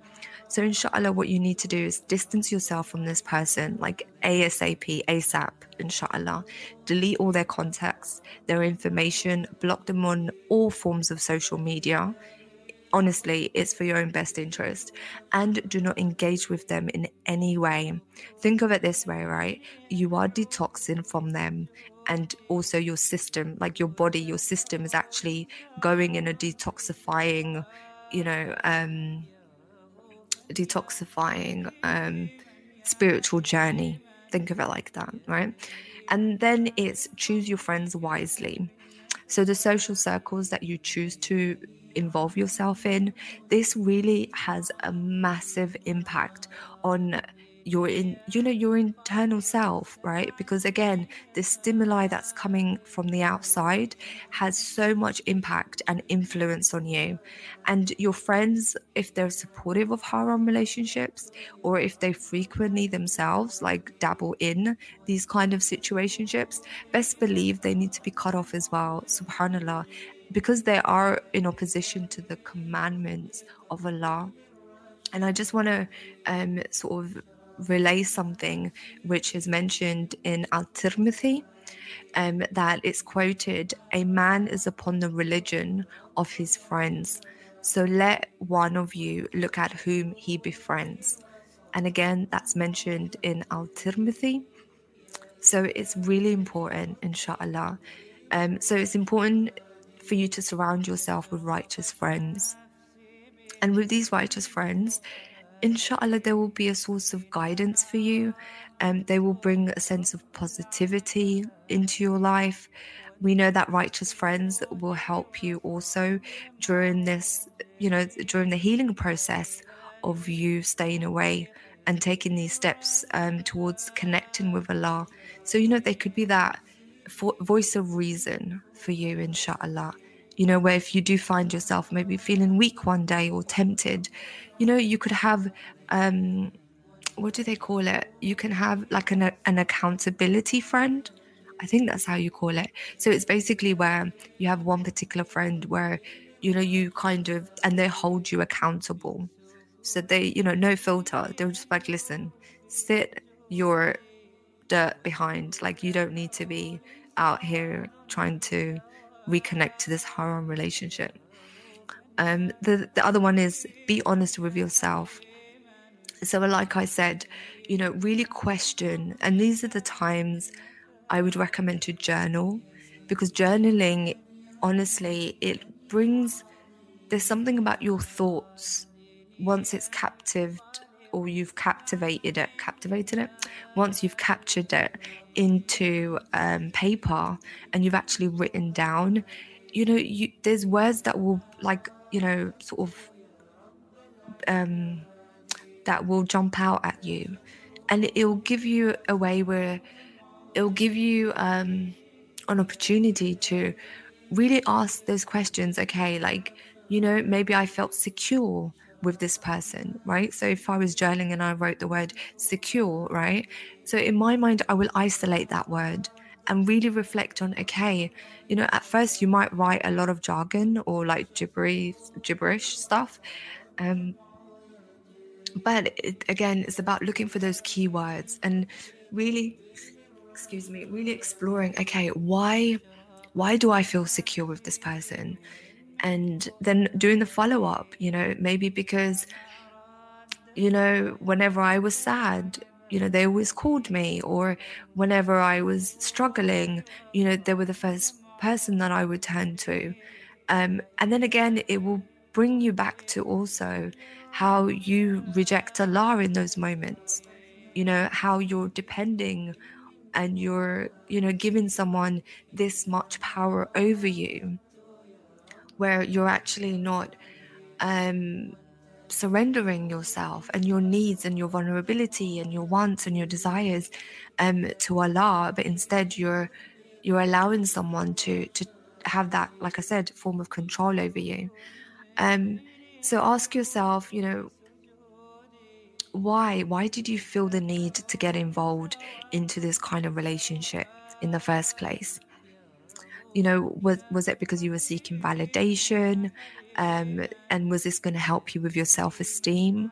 so inshallah what you need to do is distance yourself from this person like asap asap inshallah delete all their contacts their information block them on all forms of social media honestly, it's for your own best interest. And do not engage with them in any way. Think of it this way, right? You are detoxing from them. And also, your system, like your body, your system is actually going in a detoxifying, you know, um, detoxifying um, spiritual journey. Think of it like that, right? And then it's choose your friends wisely. So, the social circles that you choose to involve yourself in, this really has a massive impact on your in you know your internal self right because again the stimuli that's coming from the outside has so much impact and influence on you and your friends if they're supportive of haram relationships or if they frequently themselves like dabble in these kind of situationships best believe they need to be cut off as well subhanallah because they are in opposition to the commandments of Allah. And I just want to um, sort of relay something which is mentioned in Al Tirmidhi. Um, that it's quoted, a man is upon the religion of his friends. So let one of you look at whom he befriends. And again, that's mentioned in Al Tirmidhi. So it's really important, inshallah. Um, so it's important for you to surround yourself with righteous friends. And with these righteous friends, inshallah, there will be a source of guidance for you. and um, they will bring a sense of positivity into your life. We know that righteous friends will help you also during this, you know, during the healing process of you staying away and taking these steps um, towards connecting with Allah. So, you know, they could be that voice of reason for you, inshallah. You know, where if you do find yourself maybe feeling weak one day or tempted, you know, you could have, um, what do they call it? You can have like an, an accountability friend. I think that's how you call it. So it's basically where you have one particular friend where, you know, you kind of, and they hold you accountable. So they, you know, no filter. They're just like, listen, sit your dirt behind. Like, you don't need to be out here trying to reconnect to this haram relationship. Um, the the other one is be honest with yourself. So, like I said, you know, really question, and these are the times I would recommend to journal because journaling, honestly, it brings there's something about your thoughts once it's captive or you've captivated it, captivated it. Once you've captured it into um, paper and you've actually written down, you know, you, there's words that will like, you know, sort of um, that will jump out at you, and it, will give you a way where it'll give you um, an opportunity to really ask those questions. Okay, like you know, maybe I felt secure with this person, right? So if I was journaling and I wrote the word secure, right? So in my mind, I will isolate that word and really reflect on okay, you know, at first you might write a lot of jargon or like gibberish, gibberish stuff. Um, but it, again, it's about looking for those keywords and really, excuse me, really exploring okay, why why do I feel secure with this person? And then doing the follow up, you know, maybe because, you know, whenever I was sad, you know, they always called me, or whenever I was struggling, you know, they were the first person that I would turn to. Um, and then again, it will bring you back to also how you reject Allah in those moments, you know, how you're depending and you're, you know, giving someone this much power over you where you're actually not um, surrendering yourself and your needs and your vulnerability and your wants and your desires um, to Allah, but instead you're you're allowing someone to to have that, like I said, form of control over you. Um, so ask yourself, you know, why why did you feel the need to get involved into this kind of relationship in the first place? You know was was it because you were seeking validation um, and was this going to help you with your self-esteem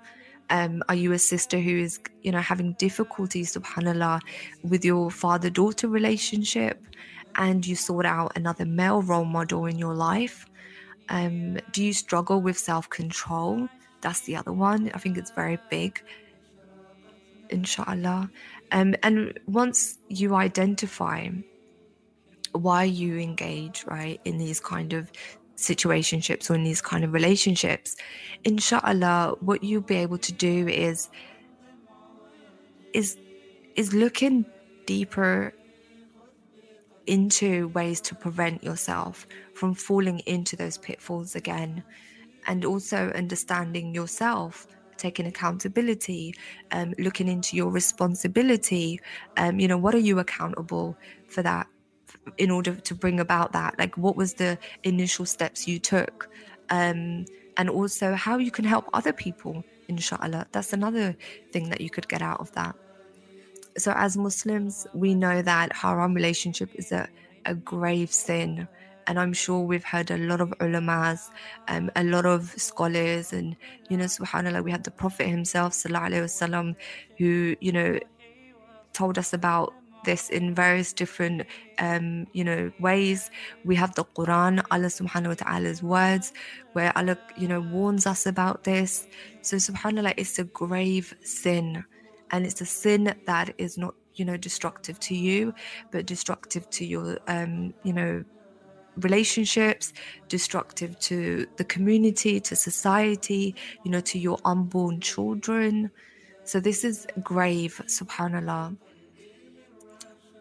um, are you a sister who is you know having difficulty subhanallah with your father-daughter relationship and you sought out another male role model in your life Um, do you struggle with self control? That's the other one. I think it's very big. Inshallah. Um, and once you identify why you engage, right, in these kind of situationships or in these kind of relationships, inshallah, what you'll be able to do is is is looking deeper into ways to prevent yourself from falling into those pitfalls again and also understanding yourself taking accountability um, looking into your responsibility um, you know what are you accountable for that in order to bring about that? Like what was the initial steps you took? Um, and also how you can help other people inshallah. That's another thing that you could get out of that. So as Muslims, we know that haram relationship is a, a grave sin. And I'm sure we've heard a lot of ulamas, um, a lot of scholars, and you know, subhanAllah, we had the Prophet himself, Sallallahu Alaihi wasallam, who, you know, told us about this in various different um, you know ways. We have the quran allah subhanahu wa ta'ala's words where allah you know warns us about this. So subhanallah it's a grave sin and it's a sin that is not you know destructive to you but destructive to your um you know relationships destructive to the community to society you know to your unborn children. So this is grave subhanallah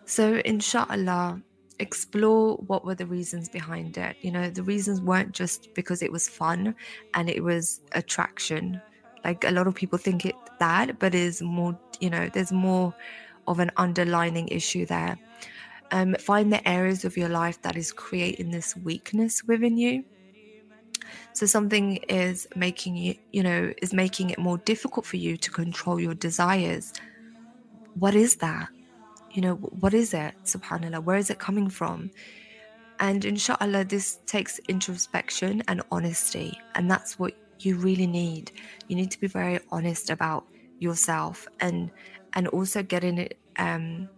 so inshallah explore what were the reasons behind it you know the reasons weren't just because it was fun and it was attraction like a lot of people think it that, but is more, you know, there's more of an underlining issue there. Um, find the areas of your life that is creating this weakness within you. So something is making you, you know, is making it more difficult for you to control your desires. What is that? You know, what is it? Subhanallah, where is it coming from? And inshallah, this takes introspection and honesty. And that's what you really need. You need to be very honest about yourself and and also getting it um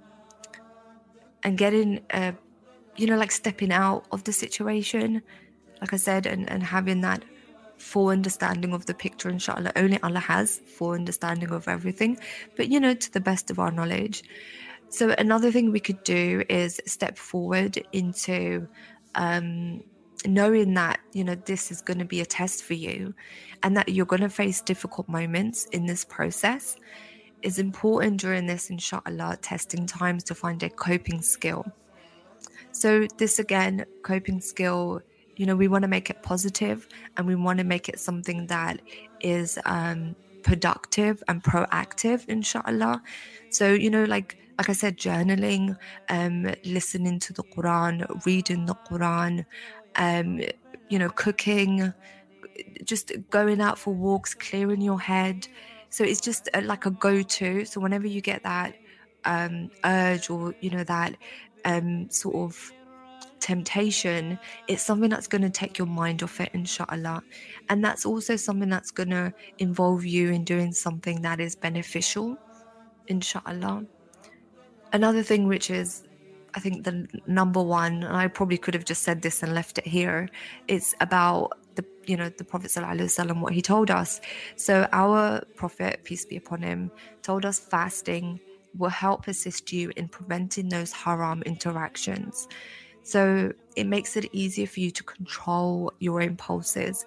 and getting uh you know like stepping out of the situation like i said and and having that full understanding of the picture inshallah only allah has full understanding of everything but you know to the best of our knowledge so another thing we could do is step forward into um knowing that you know this is going to be a test for you and that you're going to face difficult moments in this process. Is important during this inshallah testing times to find a coping skill. So this again coping skill you know we want to make it positive and we want to make it something that is um productive and proactive inshallah. So you know like like I said, journaling, um, listening to the Quran, reading the Quran, um, you know, cooking, just going out for walks, clearing your head. So it's just a, like a go to. So whenever you get that um, urge or, you know, that um, sort of temptation, it's something that's going to take your mind off it, inshallah. And that's also something that's going to involve you in doing something that is beneficial, inshallah. Another thing which is I think the number one, and I probably could have just said this and left it here, it's about the you know the Prophet ﷺ, what he told us. So our Prophet, peace be upon him, told us fasting will help assist you in preventing those haram interactions. So it makes it easier for you to control your impulses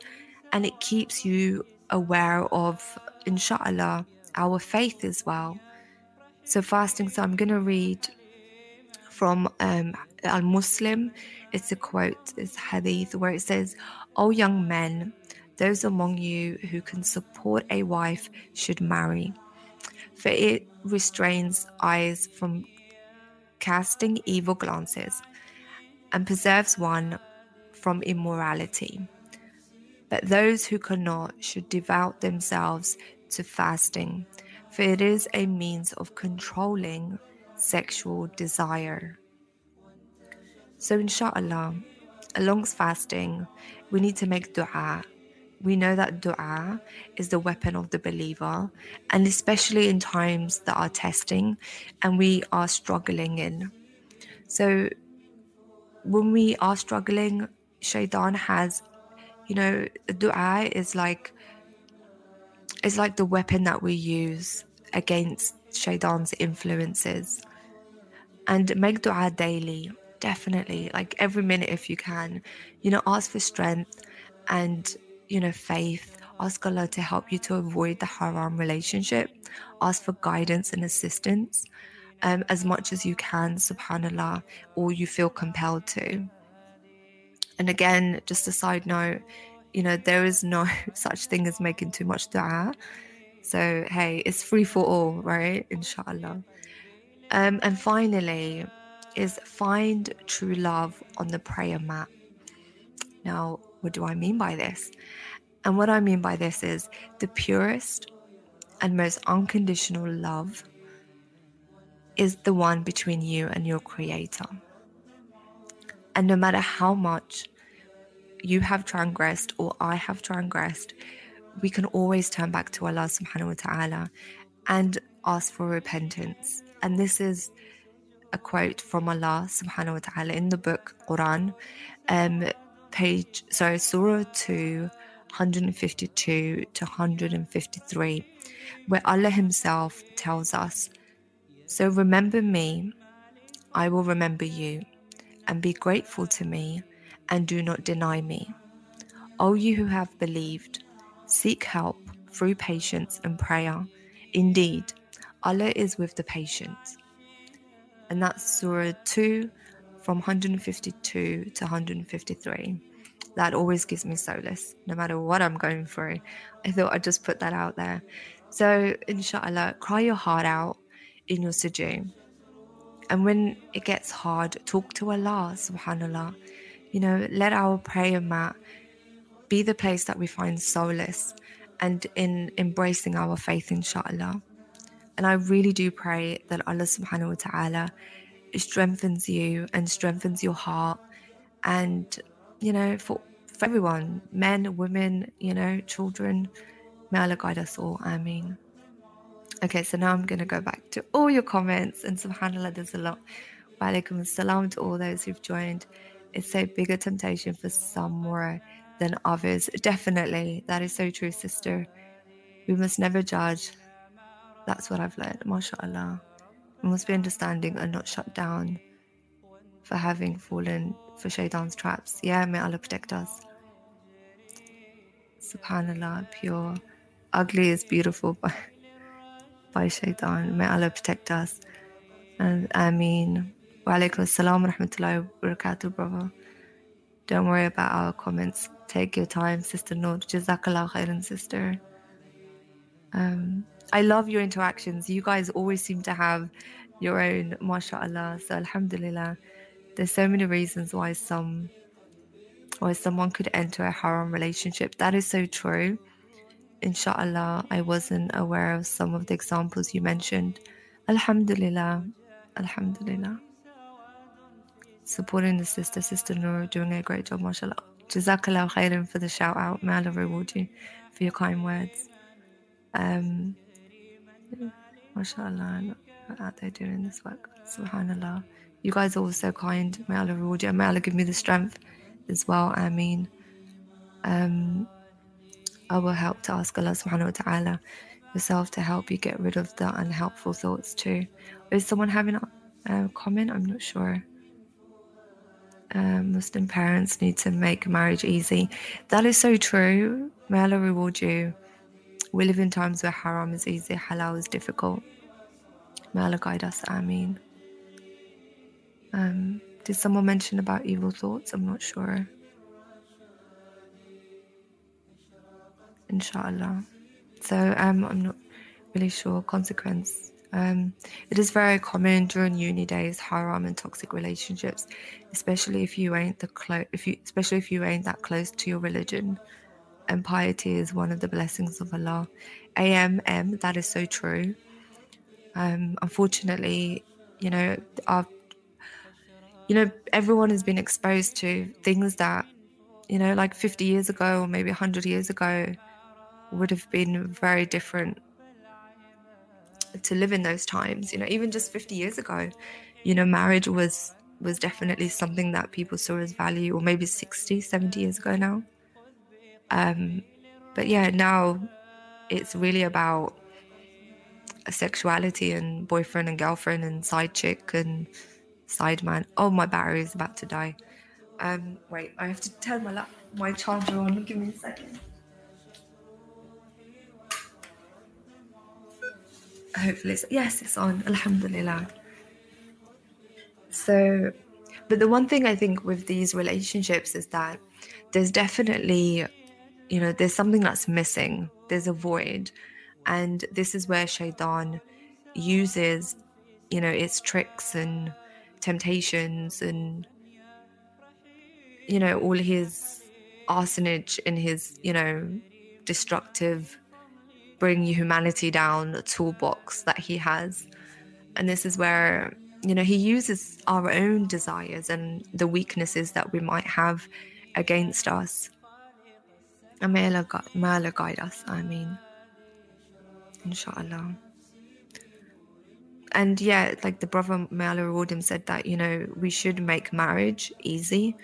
and it keeps you aware of, inshallah, our faith as well. So fasting, so I'm going to read from um, Al Muslim. It's a quote, it's hadith, where it says, O young men, those among you who can support a wife should marry, for it restrains eyes from casting evil glances and preserves one from immorality. But those who cannot should devote themselves to fasting, for it is a means of controlling sexual desire. So, inshallah, alongst fasting, we need to make dua. We know that dua is the weapon of the believer, and especially in times that are testing and we are struggling in. So, when we are struggling, Shaitan has you know, dua is like is like the weapon that we use against shaitan's influences. And make dua daily, definitely, like every minute if you can. You know, ask for strength and, you know, faith. Ask Allah to help you to avoid the haram relationship. Ask for guidance and assistance um, as much as you can, subhanAllah, or you feel compelled to. And again, just a side note, you know, there is no such thing as making too much dua. So, hey, it's free for all, right? Inshallah. Um, and finally, is find true love on the prayer mat. Now, what do I mean by this? And what I mean by this is the purest and most unconditional love is the one between you and your Creator. And no matter how much you have transgressed or I have transgressed, we can always turn back to Allah subhanahu wa ta'ala and ask for repentance. And this is a quote from Allah subhanahu wa ta'ala in the book Quran, um, page, sorry, Surah 2, 152 to 153, where Allah Himself tells us, So remember me, I will remember you, and be grateful to me, and do not deny me. O you who have believed, Seek help through patience and prayer. Indeed, Allah is with the patient. And that's Surah 2 from 152 to 153. That always gives me solace, no matter what I'm going through. I thought I'd just put that out there. So, inshallah, cry your heart out in your sujood. And when it gets hard, talk to Allah, subhanAllah. You know, let our prayer mat be the place that we find solace and in embracing our faith, inshallah. And I really do pray that Allah subhanahu wa ta'ala strengthens you and strengthens your heart. And, you know, for, for everyone, men, women, you know, children, may Allah guide us all. Ameen. Okay, so now I'm going to go back to all your comments. And subhanAllah, there's a lot. Wa alaikum salam to all those who've joined. It's a bigger temptation for some more than others. Definitely. That is so true, sister. We must never judge. That's what I've learned. MashaAllah. We must be understanding and not shut down for having fallen for shaitan's traps. Yeah, may Allah protect us. Subhanallah, pure. Ugly is beautiful by, by shaitan. May Allah protect us. And Ameen. Wa alaikum assalam wa rahmatullahi wa barakatuh, brother. Don't worry about our comments. Take your time, Sister Noor. Jazakallah khairan, sister. Um, I love your interactions. You guys always seem to have your own, mashallah. So alhamdulillah. There's so many reasons why some why someone could enter a haram relationship. That is so true. Inshallah, I wasn't aware of some of the examples you mentioned. Alhamdulillah. Alhamdulillah supporting the sister, Sister Noor, doing a great job, mashallah. Jazakallah khairan for the shout out. May Allah reward you for your kind words. Um, mashallah, out there doing this work. Subhanallah. You guys are all so kind. May Allah reward you. may Allah give me the strength as well. Ameen, um, I will help to ask Allah subhanahu wa ta'ala yourself to help you get rid of the unhelpful thoughts too. Is someone having a, a comment? I'm not sure um, Muslim parents need to make marriage easy. That is so true. May Allah reward you. We live in times where haram is easy, halal is difficult. May Allah guide us. Ameen. Um, did someone mention about evil thoughts? I'm not sure. Inshallah. So um, I'm not really sure. Consequence um, it is very common during uni days, haram and toxic relationships, especially if you ain't the close, if you, especially if you ain't that close to your religion. And piety is one of the blessings of Allah. AMM, that is so true. Um, unfortunately, you know, our, you know, everyone has been exposed to things that, you know, like 50 years ago or maybe 100 years ago would have been very different to live in those times you know even just 50 years ago you know marriage was was definitely something that people saw as value or maybe 60 70 years ago now Um, but yeah, now it's really about sexuality and boyfriend and girlfriend and side chick and side man. Oh, my battery is about to die. Um, wait, I have to turn my my charger on. Give me a second. Hopefully, it's, yes, it's on. Alhamdulillah. So, but the one thing I think with these relationships is that there's definitely, you know, there's something that's missing. There's a void, and this is where shaitan uses, you know, its tricks and temptations and you know all his arsonage in his you know destructive bring humanity down toolbox that he has. And this is where you know he uses our own desires and the weaknesses that we might have against us. And may Allah, may Allah guide us Ameen. Inshallah. And yeah like the brother may Allah reward him said that you know we should make marriage easy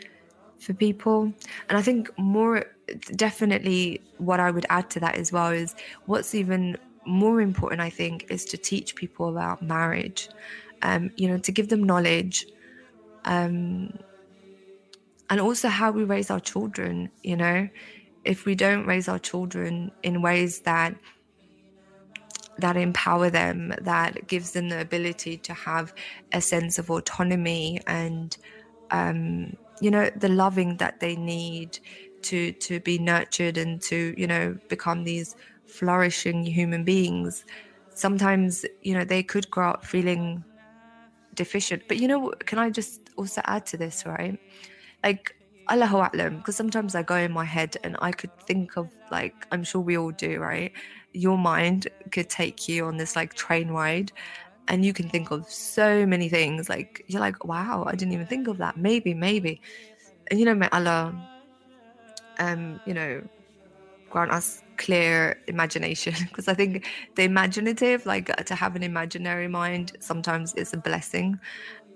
for people. And I think more definitely what I would add to that as well is what's even more important, I think, is to teach people about marriage, um, you know, to give them knowledge. Um, and also how we raise our children, you know, if we don't raise our children in ways that that empower them, that gives them the ability to have a sense of autonomy and um, you know the loving that they need to to be nurtured and to you know become these flourishing human beings. Sometimes you know they could grow up feeling deficient. But you know can i just also add to this right? Like Allahu A'lam, because sometimes I go in my head and I could think of like I'm sure we all do, right? Your mind could take you on this like train ride and you can think of so many things. Like you're like wow i didn't even think of that. Maybe maybe. And you know may allah um you know grant us clear imagination because i think the imaginative like to have an imaginary mind sometimes it's a blessing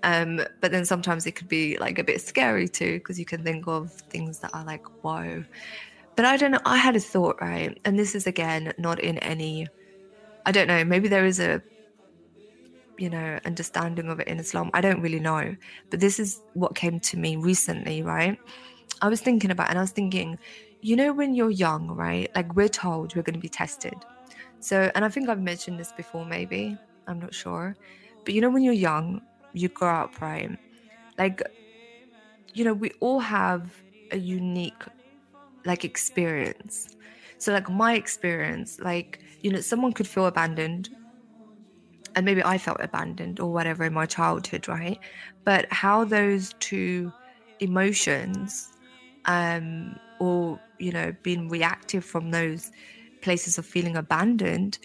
um but then sometimes it could be like a bit scary too because you can think of things that are like whoa but i don't know i had a thought right and this is again not in any i don't know maybe there is a you know, understanding of it in Islam. I don't really know. But this is what came to me recently, right? I was thinking about and I was thinking, you know, when you're young, right? Like we're told we're going to be tested. So, and I think I've mentioned this before, maybe. I'm not sure. But you know, when you're young, you grow up, right? Like, you know, we all have a unique, like, experience. So, like, my experience, like, you know, someone could feel abandoned and maybe I felt abandoned or whatever in my childhood, right? But how those two emotions, um, or you know, being reactive from those places of feeling abandoned,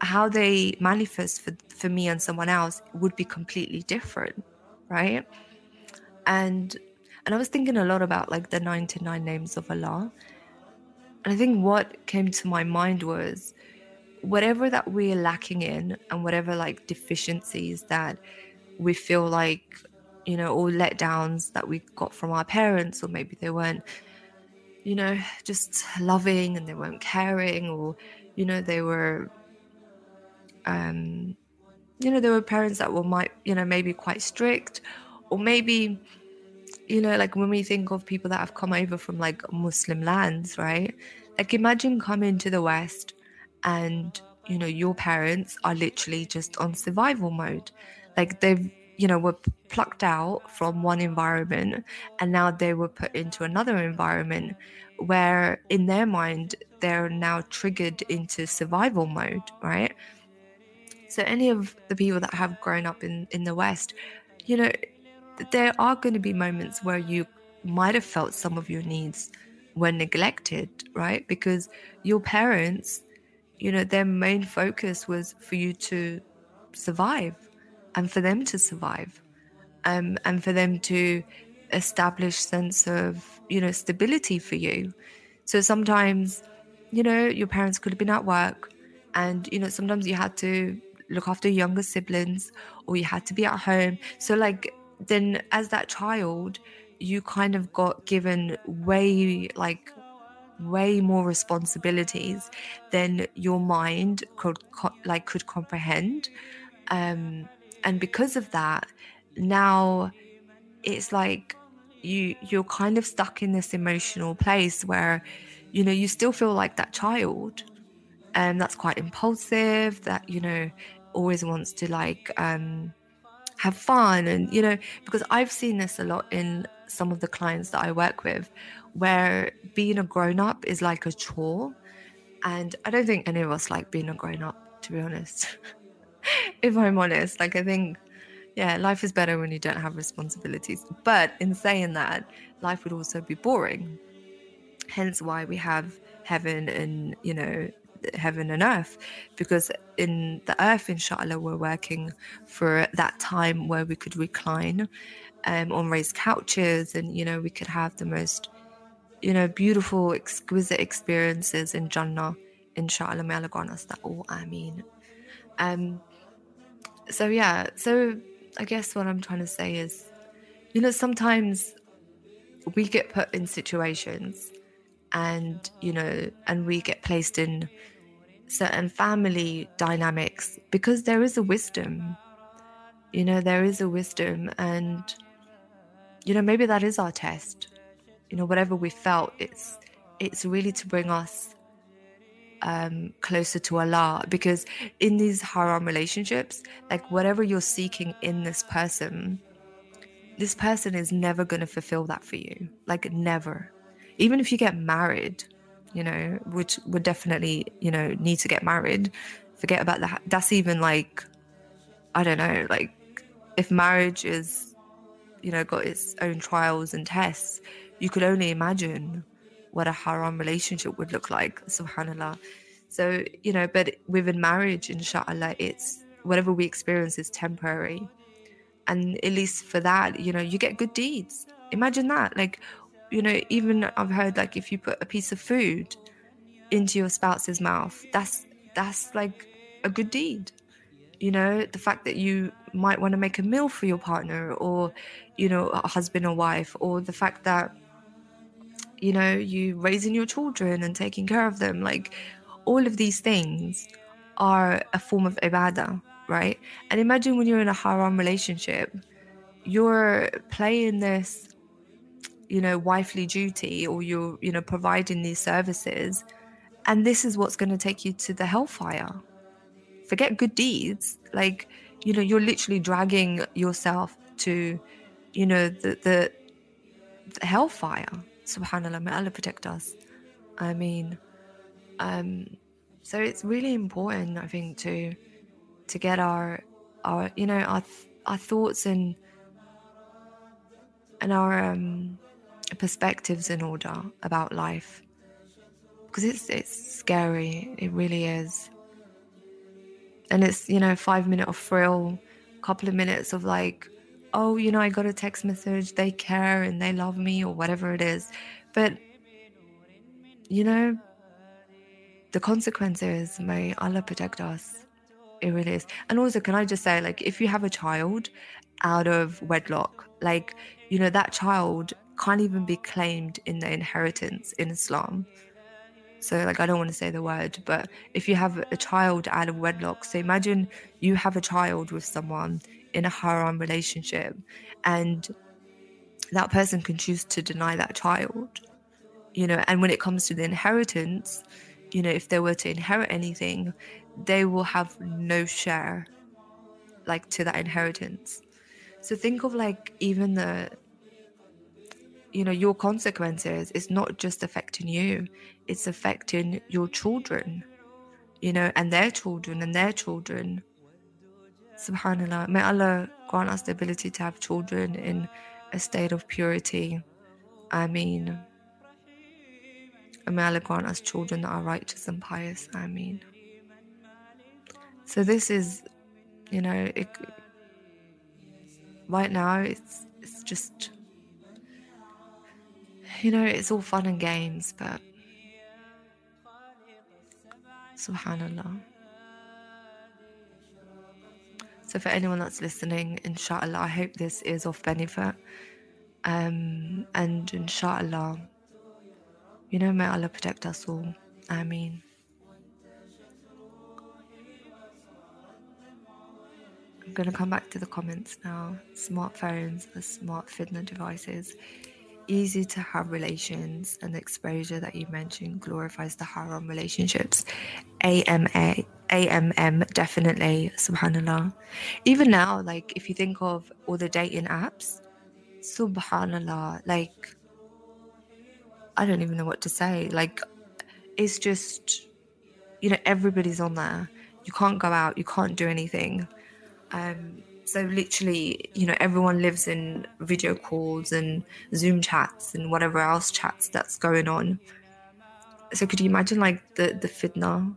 how they manifest for, for me and someone else would be completely different, right? And and I was thinking a lot about like the 99 names of Allah. And I think what came to my mind was whatever that we're lacking in and whatever like deficiencies that we feel like you know or letdowns that we got from our parents or maybe they weren't you know just loving and they weren't caring or you know they were um you know there were parents that were might you know maybe quite strict or maybe you know like when we think of people that have come over from like muslim lands right? Like imagine coming to the west and you know your parents are literally just on survival mode. Like they've you know were plucked out from one environment and now they were put into another environment where in their mind they're now triggered into survival mode right? So any of the people that have grown up in in the west you know there are going to be moments where you might have felt some of your needs were neglected right? Because your parents you know, their main focus was for you to survive and for them to survive um, and for them to establish sense of, you know, stability for you. So sometimes, you know, your parents could have been at work and, you know, sometimes you had to look after younger siblings or you had to be at home. So, like, then as that child, you kind of got given way like way more responsibilities than your mind could like could comprehend um and because of that now it's like you you're kind of stuck in this emotional place where you know you still feel like that child. And that's quite impulsive that you know always wants to like um have fun. And you know because i've seen this a lot in some of the clients that i work with where being a grown up is like a chore. And i don't think any of us like being a grown up to be honest if i'm honest like i think yeah life is better when you don't have responsibilities. But in saying that life would also be boring. Hence why we have heaven and you know heaven and earth. Because in the earth inshallah we're working for that time where we could recline um, on raised couches and you know we could have the most you know beautiful exquisite experiences in jannah inshallah. May allah grant us that all. Ameen. Um so yeah so i guess what i'm trying to say is you know sometimes we get put in situations and you know and we get placed in certain family dynamics because there is a wisdom. You know, there is a wisdom, and you know, maybe that is our test. You know, whatever we felt, it's it's really to bring us um, closer to Allah. Because in these haram relationships, like whatever you're seeking in this person, this person is never going to fulfill that for you. Like, never. Even if you get married, you know, which would definitely, you know, need to get married. Forget about that. That's even like, I don't know, like if marriage is, you know, got its own trials and tests, you could only imagine what a haram relationship would look like, subhanAllah. So, you know, but within marriage, inshallah, it's whatever we experience is temporary. And at least for that, you know, you get good deeds. Imagine that. Like, you know, even I've heard like if you put a piece of food into your spouse's mouth, that's that's like a good deed. You know, the fact that you might want to make a meal for your partner or, you know, a husband or wife, or the fact that, you know, you raising your children and taking care of them, like all of these things are a form of ibadah, right? And imagine when you're in a haram relationship, you're playing this you know wifely duty or you're you know providing these services and this is what's going to take you to the hellfire forget good deeds like you know you're literally dragging yourself to you know the the, the hellfire subhanallah may allah protect us. Ameen um so it's really important i think to to get our our you know our our thoughts and and our um perspectives in order about life. Because it's it's scary. It really is. And it's you know five minute of thrill couple of minutes of like oh you know i got a text message they care and they love me or whatever it is. But you know the consequences may allah protect us. It really is. And also can i just say like if you have a child out of wedlock like you know that child can't even be claimed in the inheritance in Islam. So, like, I don't want to say the word, but if you have a child out of wedlock, so imagine you have a child with someone in a haram relationship, and that person can choose to deny that child, you know. And when it comes to the inheritance, you know, if they were to inherit anything, they will have no share, like, to that inheritance. So, think of like even the you know your consequences it's not just affecting you it's affecting your children you know and their children and their children subhanallah. May allah grant us the ability to have children in a state of purity. Ameen and may allah grant us children that are righteous and pious. Ameen so this is you know it, right now it's it's just you know, it's all fun and games, but subhanallah. So, for anyone that's listening, inshallah, I hope this is of benefit. Um, and inshallah, You know, may Allah protect us all. Ameen. I'm going to come back to the comments now. Smartphones are smart fitness devices. Easy to have relations, and the exposure that you mentioned glorifies the haram relationships. AMA, AMM, definitely, subhanAllah. Even now, like if you think of all the dating apps, subhanAllah, like I don't even know what to say. Like it's just, you know, everybody's on there. You can't go out, you can't do anything. Um, so literally, you know, everyone lives in video calls and Zoom chats and whatever else chats that's going on. So could you imagine like the the fitna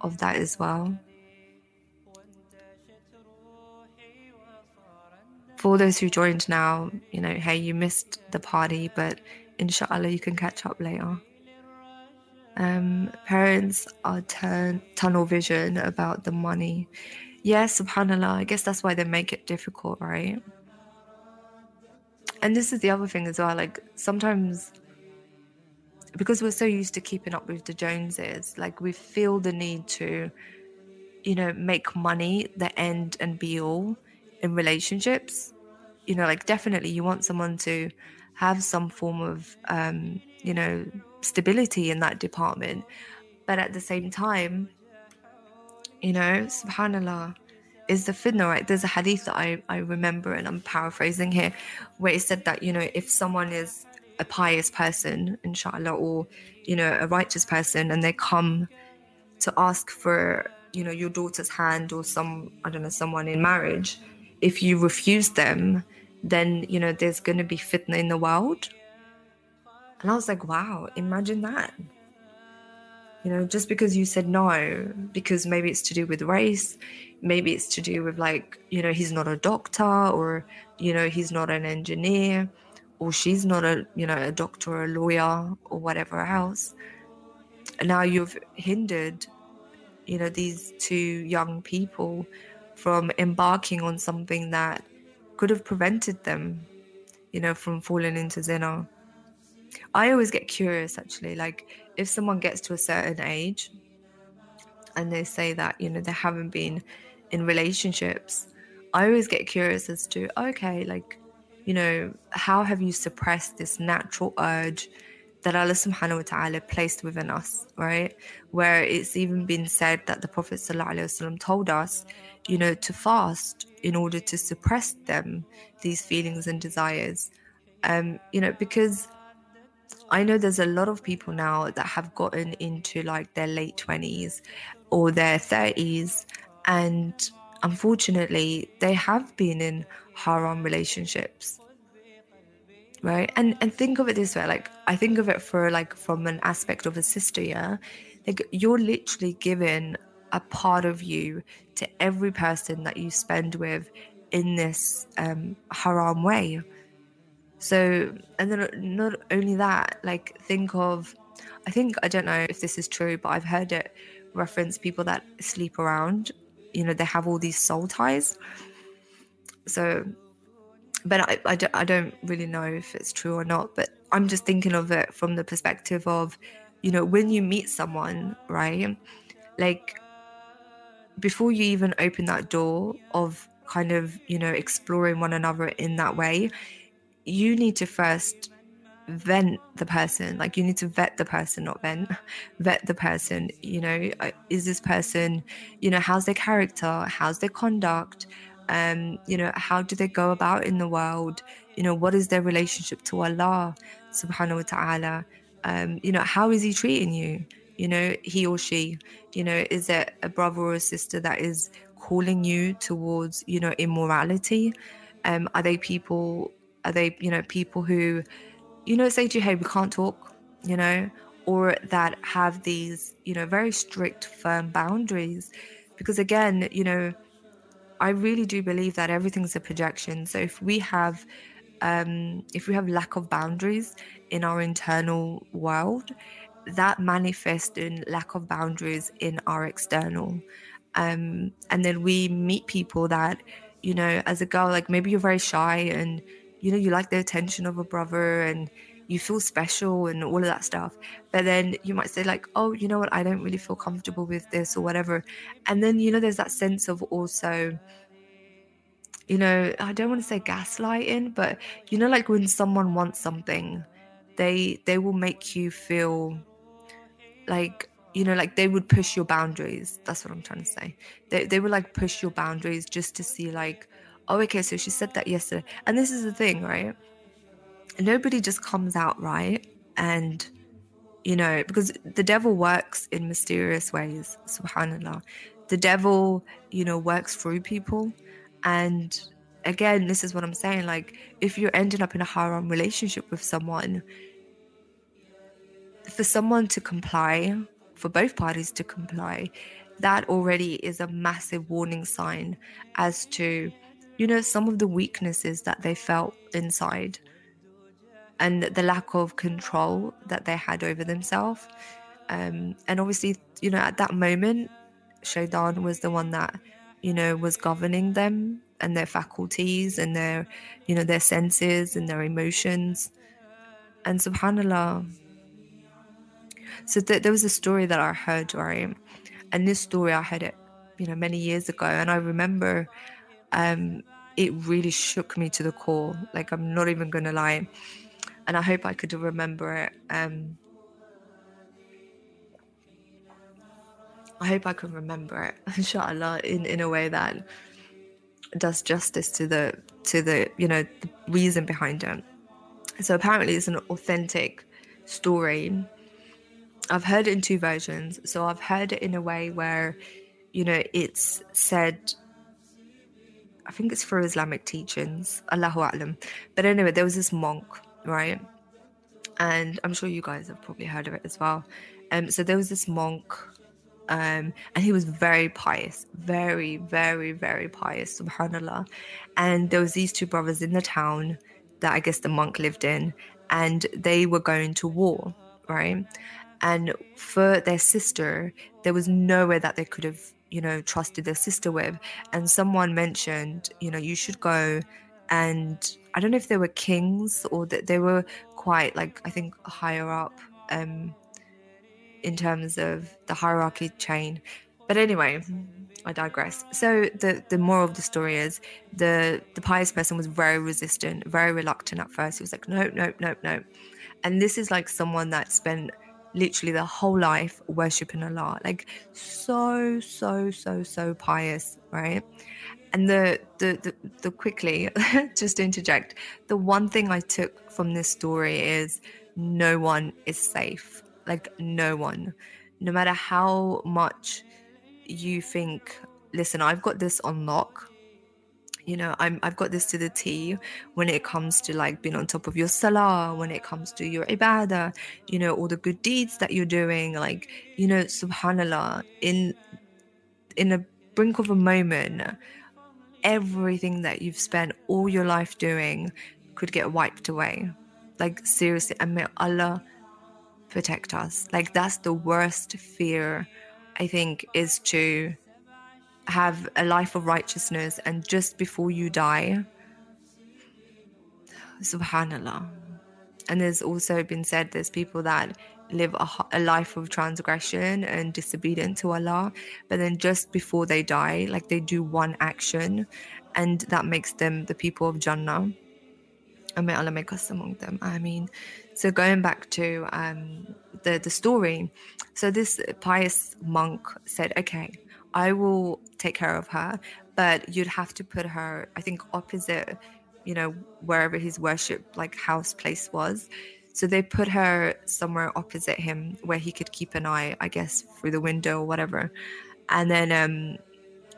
of that as well? For those who joined now, you know, hey, you missed the party, but inshallah you can catch up later. Um, parents are turn tunnel vision about the money Yes, subhanAllah. I guess that's why they make it difficult, right? And this is the other thing as well. Like sometimes, because we're so used to keeping up with the Joneses, like we feel the need to, you know, make money the end and be all in relationships. You know, like definitely you want someone to have some form of, um, you know, stability in that department. But at the same time, you know, subhanAllah, is the fitna, right? There's a hadith that I, I remember, and I'm paraphrasing here, where it said that, you know, if someone is a pious person, inshallah, or, you know, a righteous person, and they come to ask for, you know, your daughter's hand or some, I don't know, someone in marriage, if you refuse them, then, you know, there's going to be fitna in the world. And I was like, wow, imagine that you know just because you said no because maybe it's to do with race maybe it's to do with like you know he's not a doctor or you know he's not an engineer or she's not a you know a doctor or a lawyer or whatever else. And now you've hindered you know these two young people from embarking on something that could have prevented them you know from falling into zina I always get curious actually, like if someone gets to a certain age and they say that, you know, they haven't been in relationships, I always get curious as to, okay, like, you know, how have you suppressed this natural urge that Allah subhanahu wa ta'ala placed within us, right? Where it's even been said that the Prophet ﷺ told us, you know, to fast in order to suppress them, these feelings and desires. Um, you know, because I know there's a lot of people now that have gotten into like their late 20s or their 30s, and unfortunately, they have been in haram relationships. Right? And and think of it this way, like I think of it for like from an aspect of a sister, yeah. Like you're literally giving a part of you to every person that you spend with in this um, haram way so, and then not only that, like think of, I think, I don't know if this is true, but I've heard it reference people that sleep around, you know, they have all these soul ties. So, but I, I, don't, I don't really know if it's true or not, but I'm just thinking of it from the perspective of, you know, when you meet someone, right? Like, before you even open that door of kind of, you know, exploring one another in that way, you need to first vent the person like you need to vet the person not vent vet the person you know uh, is this person you know how's their character how's their conduct um you know how do they go about in the world you know what is their relationship to allah subhanahu wa ta'ala um you know how is he treating you you know he or she you know is it a brother or a sister that is calling you towards you know immorality? Um are they people are they, you know, people who, you know, say to you, hey, we can't talk, you know, or that have these, you know, very strict, firm boundaries? Because again, you know, I really do believe that everything's a projection. So if we have, um, if we have lack of boundaries in our internal world, that manifests in lack of boundaries in our external. Um, and then we meet people that, you know, as a girl, like maybe you're very shy and you know you like the attention of a brother and you feel special and all of that stuff. But then you might say like oh you know what? I don't really feel comfortable with this or whatever. And then you know there's that sense of also you know i don't want to say gaslighting but you know like when someone wants something they they will make you feel like you know like they would push your boundaries. That's what i'm trying to say. They, they would like push your boundaries just to see like oh okay so she said that yesterday. And this is the thing right? Nobody just comes out right and you know because the devil works in mysterious ways subhanallah. The devil you know works through people. And again this is what i'm saying like if you're ending up in a haram relationship with someone for someone to comply for both parties to comply that already is a massive warning sign as to you know some of the weaknesses that they felt inside and the lack of control that they had over themselves. Um, and obviously you know at that moment shaitan was the one that you know was governing them and their faculties and their you know their senses and their emotions. And subhanallah so th- there was a story that i heard right? And this story i heard it you know many years ago. And i remember um it really shook me to the core like i'm not even gonna lie and i hope i could remember it um I hope I can remember it, inshallah, in, in a way that does justice to the to the you know the reason behind it. So apparently it's an authentic story. I've heard it in two versions. So I've heard it in a way where, you know, it's said I think it's through Islamic teachings, Allahu A'lam. But anyway, there was this monk, right? And I'm sure you guys have probably heard of it as well. Um, so there was this monk um, and he was very pious, very, very, very pious, subhanAllah. And there was these two brothers in the town that I guess the monk lived in, and they were going to war, right? And for their sister, there was nowhere that they could have, you know, trusted their sister with. And someone mentioned, you know, you should go and I don't know if they were kings or that they were quite like I think higher up um in terms of the hierarchy chain. But anyway, I digress. So the the moral of the story is the the pious person was very resistant, very reluctant at first. He was like, nope, nope, nope, nope. And this is like someone that spent literally their whole life worshiping Allah, like so, so, so, so pious, right? And the the the, the quickly, just interject, the one thing I took from this story is no one is safe. Like no one. No matter how much you think listen i've got this on lock you know i'm i've got this to the t when it comes to like being on top of your salah when it comes to your ibadah you know all the good deeds that you're doing like you know subhanallah in in a brink of a moment everything that you've spent all your life doing could get wiped away like seriously and may allah protect us. Like that's the worst fear, I think, is to have a life of righteousness and just before you die, subhanallah. And there's also been said there's people that live a, a, life of transgression and disobedient to Allah, but then just before they die, like they do one action, and that makes them the people of Jannah. And may Allah make us among them. Ameen, so going back to um, the the story, so this pious monk said, "Okay, I will take care of her, but you'd have to put her, I think, opposite, you know, wherever his worship like house place was." So they put her somewhere opposite him where he could keep an eye, I guess, through the window or whatever. And then, um,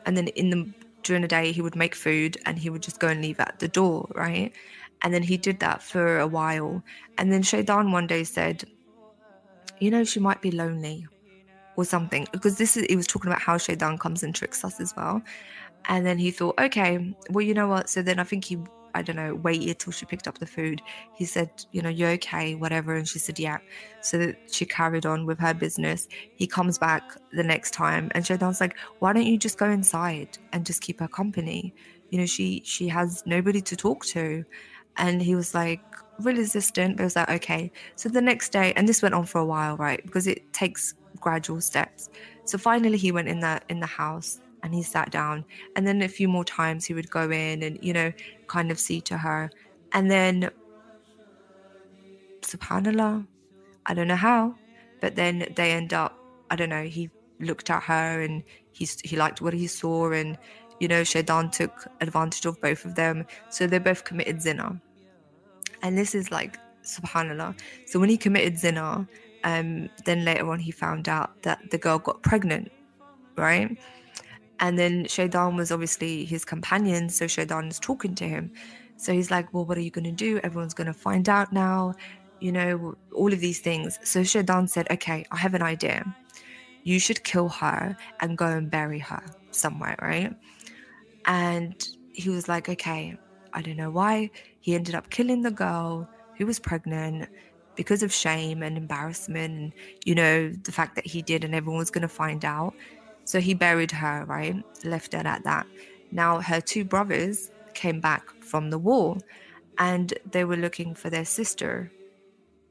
and then in the during the day he would make food and he would just go and leave at the door, right? And then he did that for a while. And then Shaitan one day said, You know, she might be lonely or something. Because this is, he was talking about how Shaitan comes and tricks us as well. And then he thought, Okay, well, you know what? So then I think he, I don't know, waited till she picked up the food. He said, You know, you're okay, whatever. And she said, Yeah. So that she carried on with her business. He comes back the next time and Shaitan's like, Why don't you just go inside and just keep her company? You know, she she has nobody to talk to And he was like, really resistant, but it was like, okay. So the next day, and this went on for a while, right? Because it takes gradual steps. So finally he went in the in the house and he sat down. And then a few more times he would go in and, you know, kind of see to her. And then subhanallah, I don't know how, but then they end up, I don't know, he looked at her and he's he liked what he saw and you know, Shaitan took advantage of both of them. So they both committed zina. And this is like, subhanAllah. So when he committed zina, um, then later on he found out that the girl got pregnant, right? And then Shaitan was obviously his companion, so Shaitan is talking to him. So he's like, Well, what are you going to do? Everyone's going to find out now, you know, all of these things. So Shaitan said, Okay, I have an idea. You should kill her and go and bury her somewhere, right? And he was like, Okay, I don't know why. He ended up killing the girl who was pregnant because of shame and embarrassment and, you know, the fact that he did and everyone was going to find out. So he buried her, right? Left her at that. Now her two brothers came back from the war and they were looking for their sister.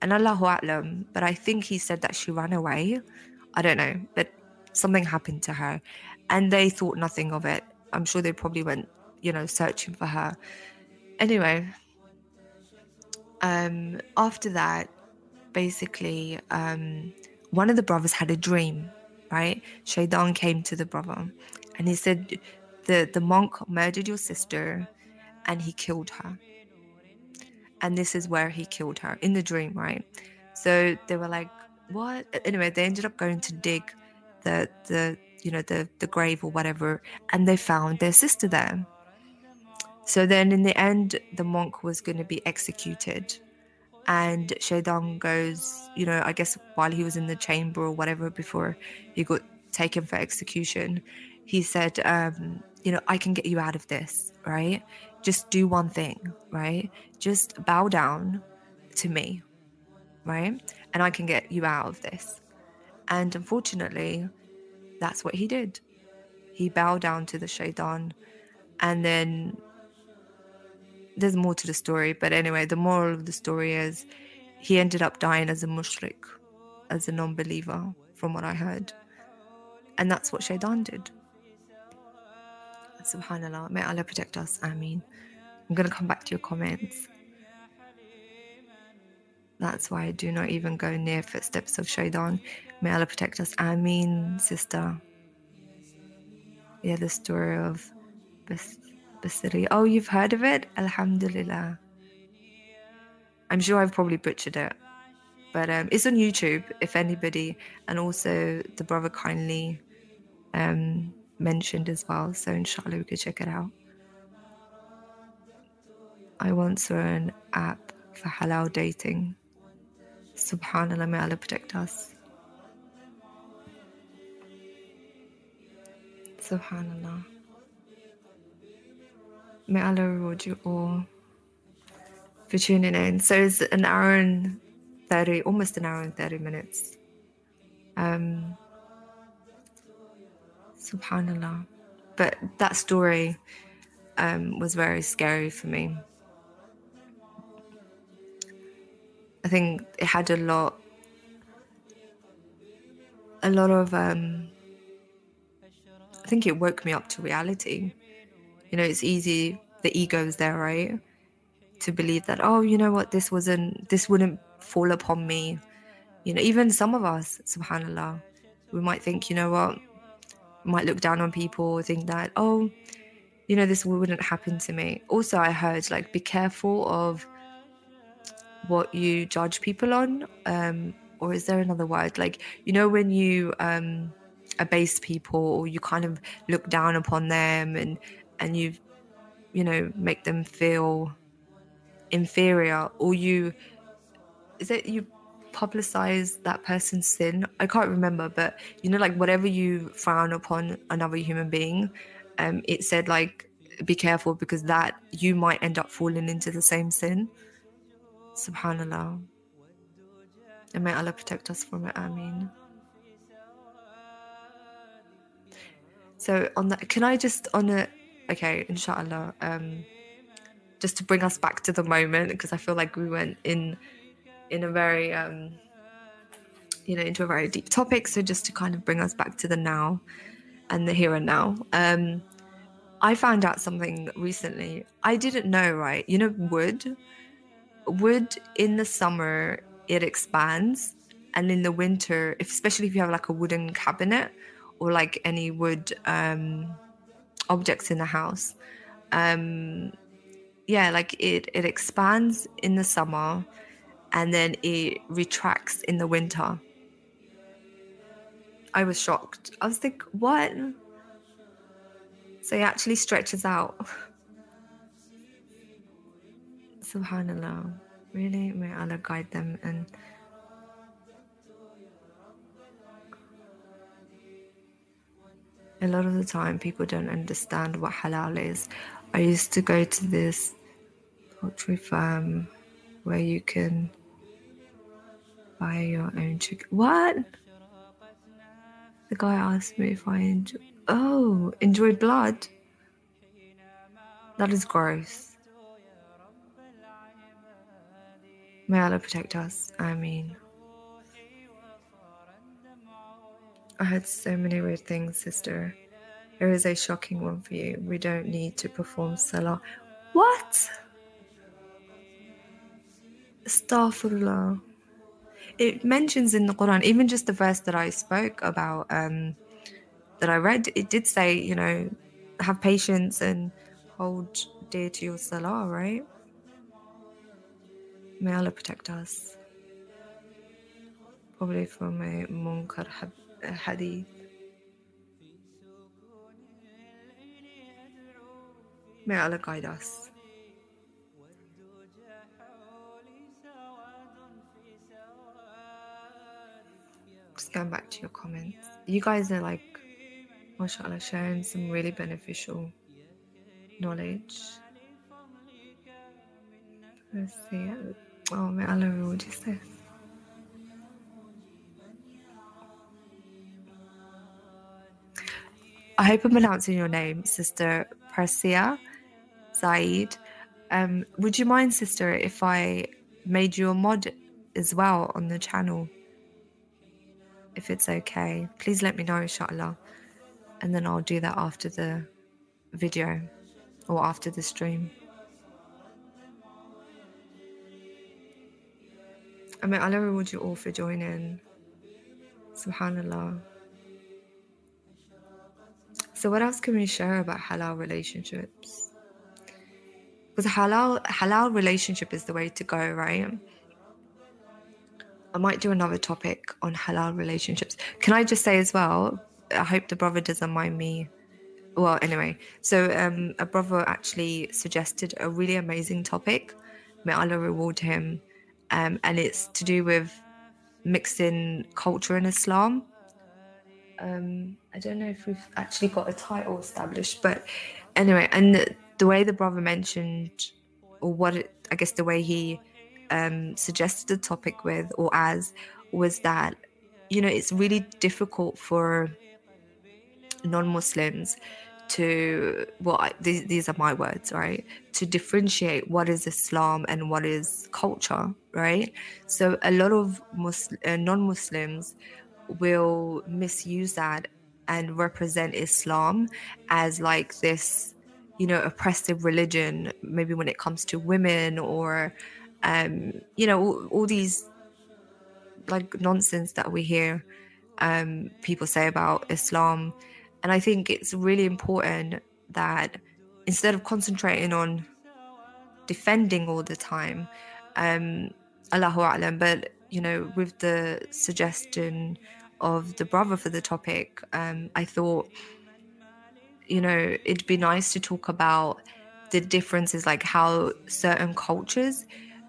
And Allahu A'lam, but I think he said that she ran away. I don't know, but something happened to her and they thought nothing of it. I'm sure they probably went, you know, searching for her. Anyway, um, after that, basically, um, one of the brothers had a dream, right? Shaitan came to the brother and he said, the, the monk murdered your sister and he killed her. And this is where he killed her in the dream, right? So they were like, what? Anyway, they ended up going to dig the, the, you know, the, the grave or whatever, and they found their sister there. So then in the end, the monk was going to be executed. And Shaitan goes, you know, I guess while he was in the chamber or whatever before he got taken for execution, he said, um, you know, I can get you out of this, right? Just do one thing, right? Just bow down to me, right? And I can get you out of this. And unfortunately, that's what he did. He bowed down to the shaitan. And then there's more to the story, but anyway, the moral of the story is he ended up dying as a mushrik, as a non believer, from what I heard. And that's what Shaitan did. Subhanallah. May Allah protect us. Ameen. I'm going to come back to your comments. That's why I do not even go near footsteps of Shaitan. May Allah protect us. Ameen, sister. Yeah, the story of Oh, you've heard of it? Alhamdulillah. I'm sure I've probably butchered it. But um, it's on YouTube if anybody, and also the brother kindly um, mentioned as well. So inshallah we could check it out. I once saw an app for halal dating. Subhanallah, may Allah protect us. Subhanallah. May Allah reward you all for tuning in. So it's an hour and 30, almost an hour and 30 minutes. Um, subhanallah. But that story um, was very scary for me. I think it had a lot, a lot of, um, I think it woke me up to reality you know, it's easy, the ego is there, right? To believe that, oh, you know what, this wasn't, this wouldn't fall upon me. You know, even some of us, subhanAllah, we might think, you know what, might look down on people, think that, oh, you know, this wouldn't happen to me. Also, I heard, like, be careful of what you judge people on. Um, or is there another word? Like, you know, when you, um, abase people or you kind of look down upon them and and you you know make them feel inferior or you is it you publicize that person's sin? I can't remember but you know like whatever you frown upon another human being um it said like be careful because that you might end up falling into the same sin. Subhanallah. And may allah protect us from it mean. so on that can i just on a okay, inshallah. Um, just to bring us back to the moment because I feel like we went in in a very um you know into a very deep topic. So just to kind of bring us back to the now and the here and now. Um I found out something recently. I didn't know right? You know wood? Wood in the summer it expands and in the winter if, especially if you have like a wooden cabinet or like any wood um objects in the house. Um yeah like it it expands in the summer and then it retracts in the winter. I was shocked. I was like what? So it actually stretches out. Subhanallah. Really? May allah guide them and a lot of the time people don't understand what halal is i used to go to this poultry farm where you can buy your own chicken. What? The guy asked me if I oh, enjoy. Oh, enjoyed blood. That is gross. May Allah protect us. I mean, I had so many weird things, sister. There is a shocking one for you. We don't need to perform salah. What? Astaghfirullah. It mentions in the Quran, even just the verse that I spoke about, um, that I read, it did say, you know, have patience and hold dear to your salah, right? May Allah protect us. Probably from a munkar hadith. May Allah guide us. just going back to your comments. You guys are like, mashallah, sharing some really beneficial knowledge. Let's see. Oh, may Allah reward you, sis. I hope I'm pronouncing your name, Sister Persia Zaid. Um, would you mind, Sister, if I made you a mod as well on the channel? if it's okay. Please let me know, inshallah. And then I'll do that after the video or after the stream. I mean, Allah reward you all for joining. Subhanallah. So, what else can we share about halal relationships? Because halal halal relationship is the way to go, right? I might do another topic on halal relationships. Can I just say as well? I hope the brother doesn't mind me. Well, anyway, so um, a brother actually suggested a really amazing topic. May Allah reward him, um, and it's to do with mixing culture and Islam. Um, I don't know if we've actually got a title established, but anyway, and the, the way the brother mentioned, or what it, I guess the way he um, suggested the topic with or as was that you know it's really difficult for non-muslims to well these, these are my words right to differentiate what is islam and what is culture right? So a lot of Muslim, uh, non-muslims will misuse that and represent islam as like this you know oppressive religion maybe when it comes to women or um, you know, all, all, these like nonsense that we hear um, people say about Islam. And I think it's really important that instead of concentrating on defending all the time, um, Allahu A'lam, but you know, with the suggestion of the brother for the topic, um, I thought, you know, it'd be nice to talk about the differences, like how certain cultures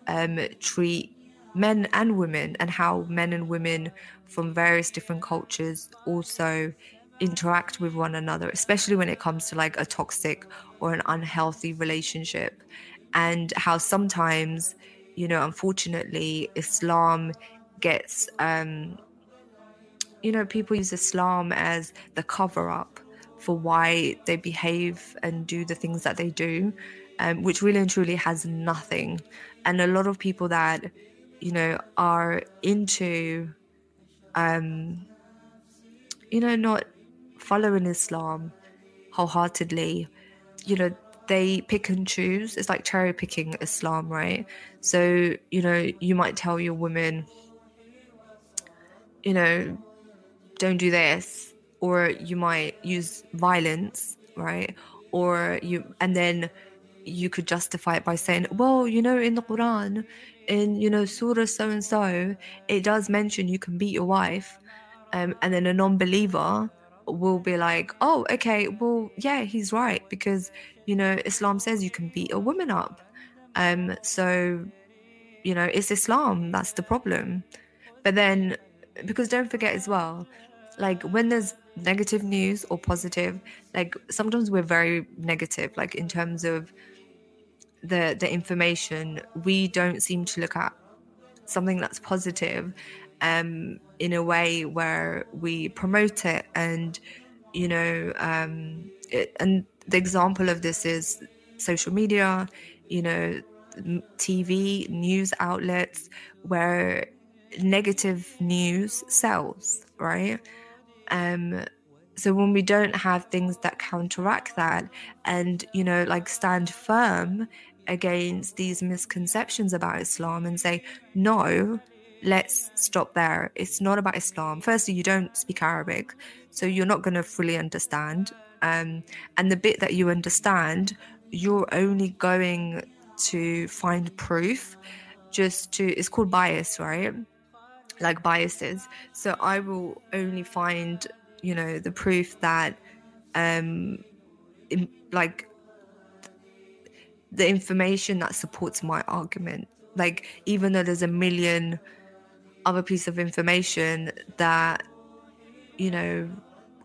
um, treat men and women and how men and women from various different cultures also interact with one another, especially when it comes to like a toxic or an unhealthy relationship, and how sometimes, you know, unfortunately, Islam gets, um, you know, people use Islam as the cover up for why they behave and do the things that they do um, which really and truly has nothing. And a lot of people that, you know, are into, um, you know, not following Islam wholeheartedly, you know, they pick and choose. It's like cherry picking Islam, right? So, you know, you might tell your woman, you know, don't do this, or you might use violence, right? Or you, and then you could justify it by saying, well, you know, in the Quran, in, you know, Surah so and so, it does mention you can beat your wife. Um, and then a non believer will be like, oh, okay, well, yeah, he's right because you know Islam says you can beat a woman up. Um, so you know it's Islam that's the problem. But then, because don't forget as well, like when there's negative news or positive, like sometimes we're very negative, like in terms of the the information, we don't seem to look at something that's positive um, in a way where we promote it and you know um, it, and the example of this is social media you know tv news outlets where negative news sells right um so when we don't have things that counteract that and you know like stand firm against these misconceptions about islam and say no let's stop there. It's not about Islam. Firstly, you don't speak Arabic, so you're not going to fully understand. Um, and the bit that you understand, you're only going to find proof just to, it's called bias, right? Like biases. So I will only find, you know, the proof that, um, in, like, the information that supports my argument. Like, even though there's a million other piece of information that you know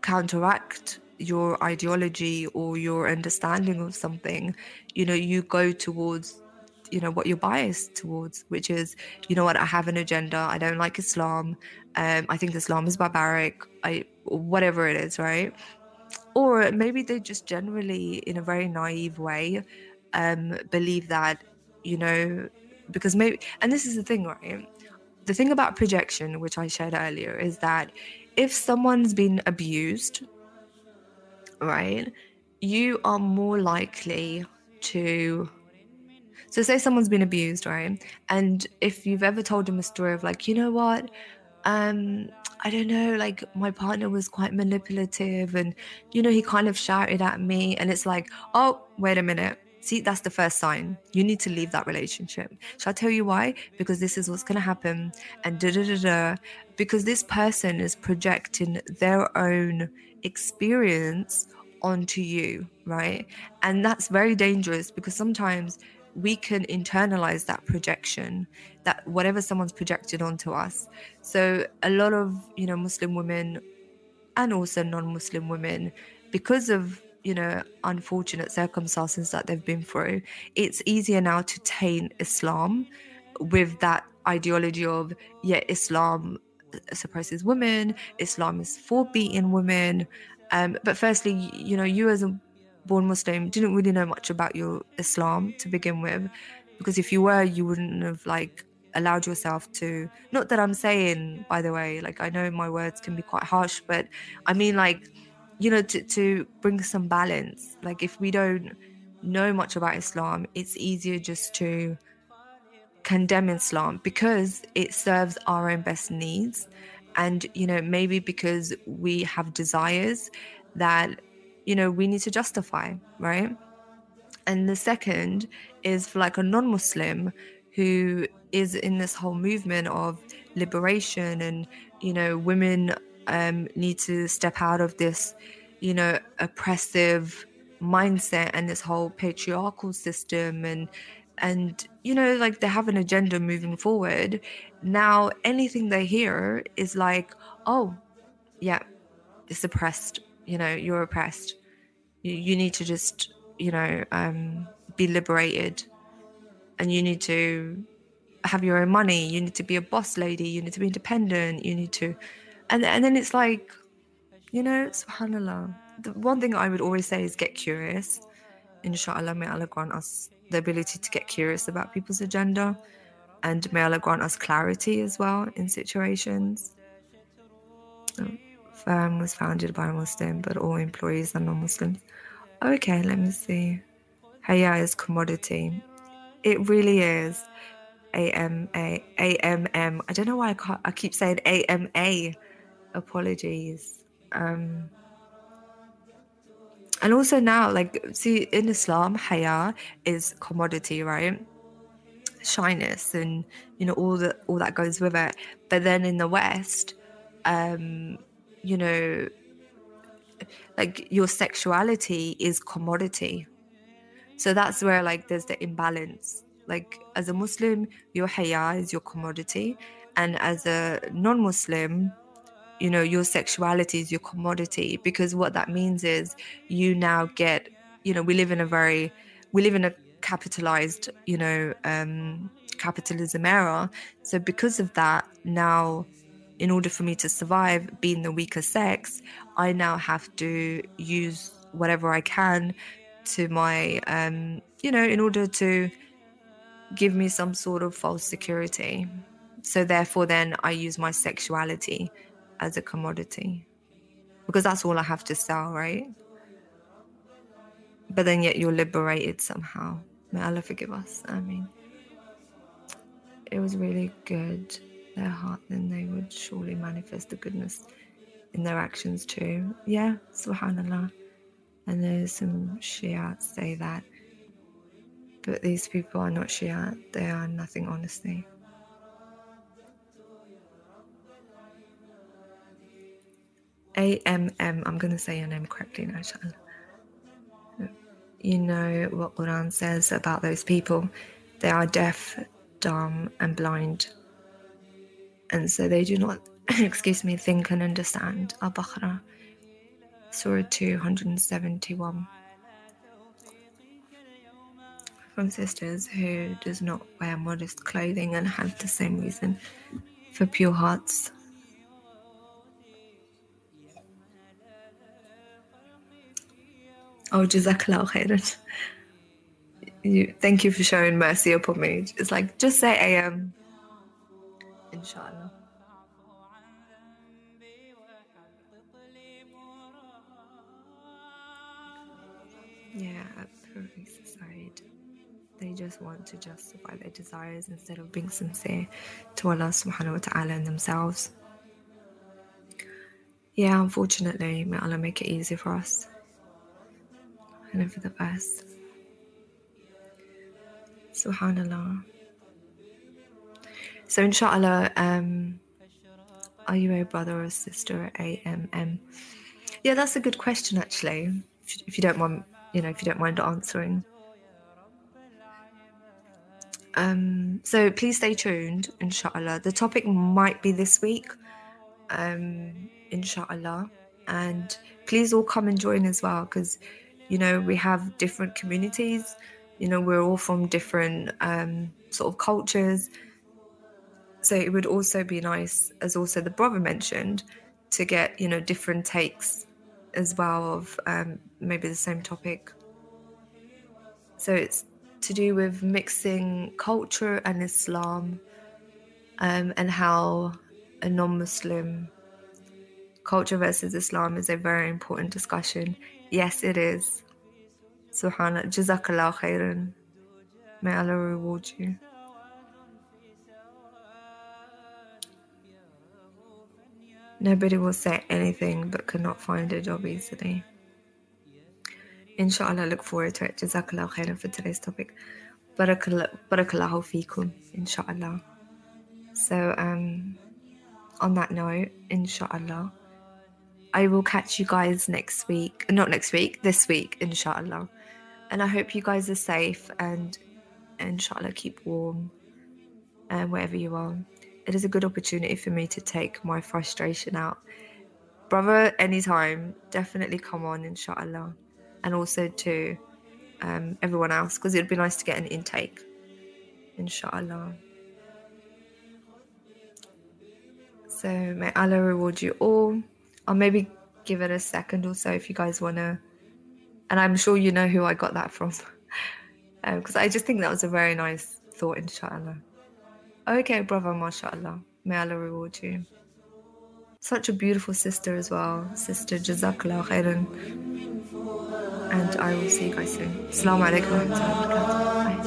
counteract your ideology or your understanding of something you know you go towards you know what you're biased towards which is you know what i have an agenda i don't like islam um i think islam is barbaric i whatever it is right? Or maybe they just generally in a very naive way um believe that you know because maybe and this is the thing right? The thing about projection, which I shared earlier, is that if someone's been abused, right, you are more likely to. So, say someone's been abused, right? And if you've ever told them a story of, like, you know what, um, I don't know, like my partner was quite manipulative and, you know, he kind of shouted at me, and it's like, oh, wait a minute See, that's the first sign. You need to leave that relationship. Shall I tell you why? Because this is what's going to happen. And da da da da. Because this person is projecting their own experience onto you, right? And that's very dangerous because sometimes we can internalize that projection that whatever someone's projected onto us so a lot of you know muslim women and also non-muslim women because of you know, unfortunate circumstances that they've been through, it's easier now to taint Islam with that ideology of, yeah, Islam suppresses women, Islam is for beating women. Um, but firstly, you know, you as a born Muslim didn't really know much about your Islam to begin with, because if you were, you wouldn't have like allowed yourself to. Not that I'm saying, by the way, like I know my words can be quite harsh, but I mean like you know to, to bring some balance like if we don't know much about islam it's easier just to condemn islam because it serves our own best needs. And you know maybe because we have desires that you know we need to justify right? And the second is for like a non-muslim who is in this whole movement of liberation and you know women um, need to step out of this, you know, oppressive mindset and this whole patriarchal system and and you know like they have an agenda moving forward. Now anything they hear is like oh yeah it's oppressed you know you're oppressed. You, you need to just you know um be liberated. And you need to have your own money. You need to be a boss lady. You need to be independent. You need to and and then it's like you know subhanallah. The one thing i would always say is get curious inshallah, may Allah grant us the ability to get curious about people's agenda and may Allah grant us clarity as well in situations. The firm was founded by a Muslim, but all employees are non Muslims. Okay, let me see. Haya is commodity. It really is. A M A A M M. I don't know why I, I keep saying A M A. Apologies. Um, and also now, like, see, in Islam, haya is commodity, right? Shyness and you know all that all that goes with it. But then in the West, um, you know, like your sexuality is commodity. So that's where like there's the imbalance. Like as a Muslim, your haya is your commodity, and as a non-Muslim, you know your sexuality is your commodity because what that means is you now get you know we live in a very we live in a capitalized you know um capitalism era. So because of that now in order for me to survive being the weaker sex i now have to use whatever i can to my um you know in order to give me some sort of false security. So therefore then i use my sexuality as a commodity because that's all I have to sell, right? But then yet you're liberated somehow. May Allah forgive us. I mean, it was really good. Their heart, then they would surely manifest the goodness in their actions too. Yeah, subhanAllah. And there's some Shiites say that. But these people are not Shia, they are nothing, honestly. AMM, I'm going to say your name correctly now, inshallah. You know what Quran says about those people. They are deaf, dumb, and blind. And so they do not, excuse me, think and understand. Al Baqarah, Surah 271. From sisters who does not wear modest clothing and have the same reason for pure hearts. Oh, Jazakallah khairan. You, thank you for showing mercy upon me. It's like, just say AM. Inshallah. Yeah, absolutely side. They just want to justify their desires instead of being sincere to Allah subhanahu wa ta'ala and themselves. Yeah, unfortunately, may Allah make it easy for us and for the best. Subhanallah. So, inshallah, um, are you a brother or a sister AMM? Yeah, that's a good question, actually. If you, if you don't mind, you know, if you don't mind answering. Um, so please stay tuned, inshallah. The topic might be this week, um, inshallah. And please all come and join as well, because you know we have different communities. You know we're all from different um, sort of cultures. So it would also be nice as also the brother mentioned to get you know different takes as well of um, maybe the same topic. So it's to do with mixing culture and islam um, and how a non-muslim culture versus islam is a very important discussion. Yes, it is. Subhanallah. Jazakallah khairan. May Allah reward you. Nobody will say anything but cannot find a job easily. Inshallah, look forward to it. Jazakallah khairan for today's topic. Barakallahu fikum, inshallah. So, um, on that note, inshallah. I will catch you guys next week. Not next week, this week, inshallah. And I hope you guys are safe and inshallah keep warm and um, wherever you are. It is a good opportunity for me to take my frustration out. Brother, anytime, definitely come on, inshallah. And also to um, everyone else, because it would be nice to get an intake, inshallah. So may Allah reward you all. I'll maybe give it a second or so if you guys want to And I'm sure you know who I got that from. Because um, I just think that was a very nice thought, inshallah. Okay, brother, mashallah. May Allah reward you. Such a beautiful sister as well. Sister Jazakallah khairan. And I will see you guys soon. Assalamu alaikum wa rahmatullahi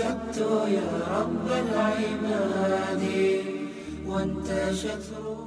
wa barakatuh.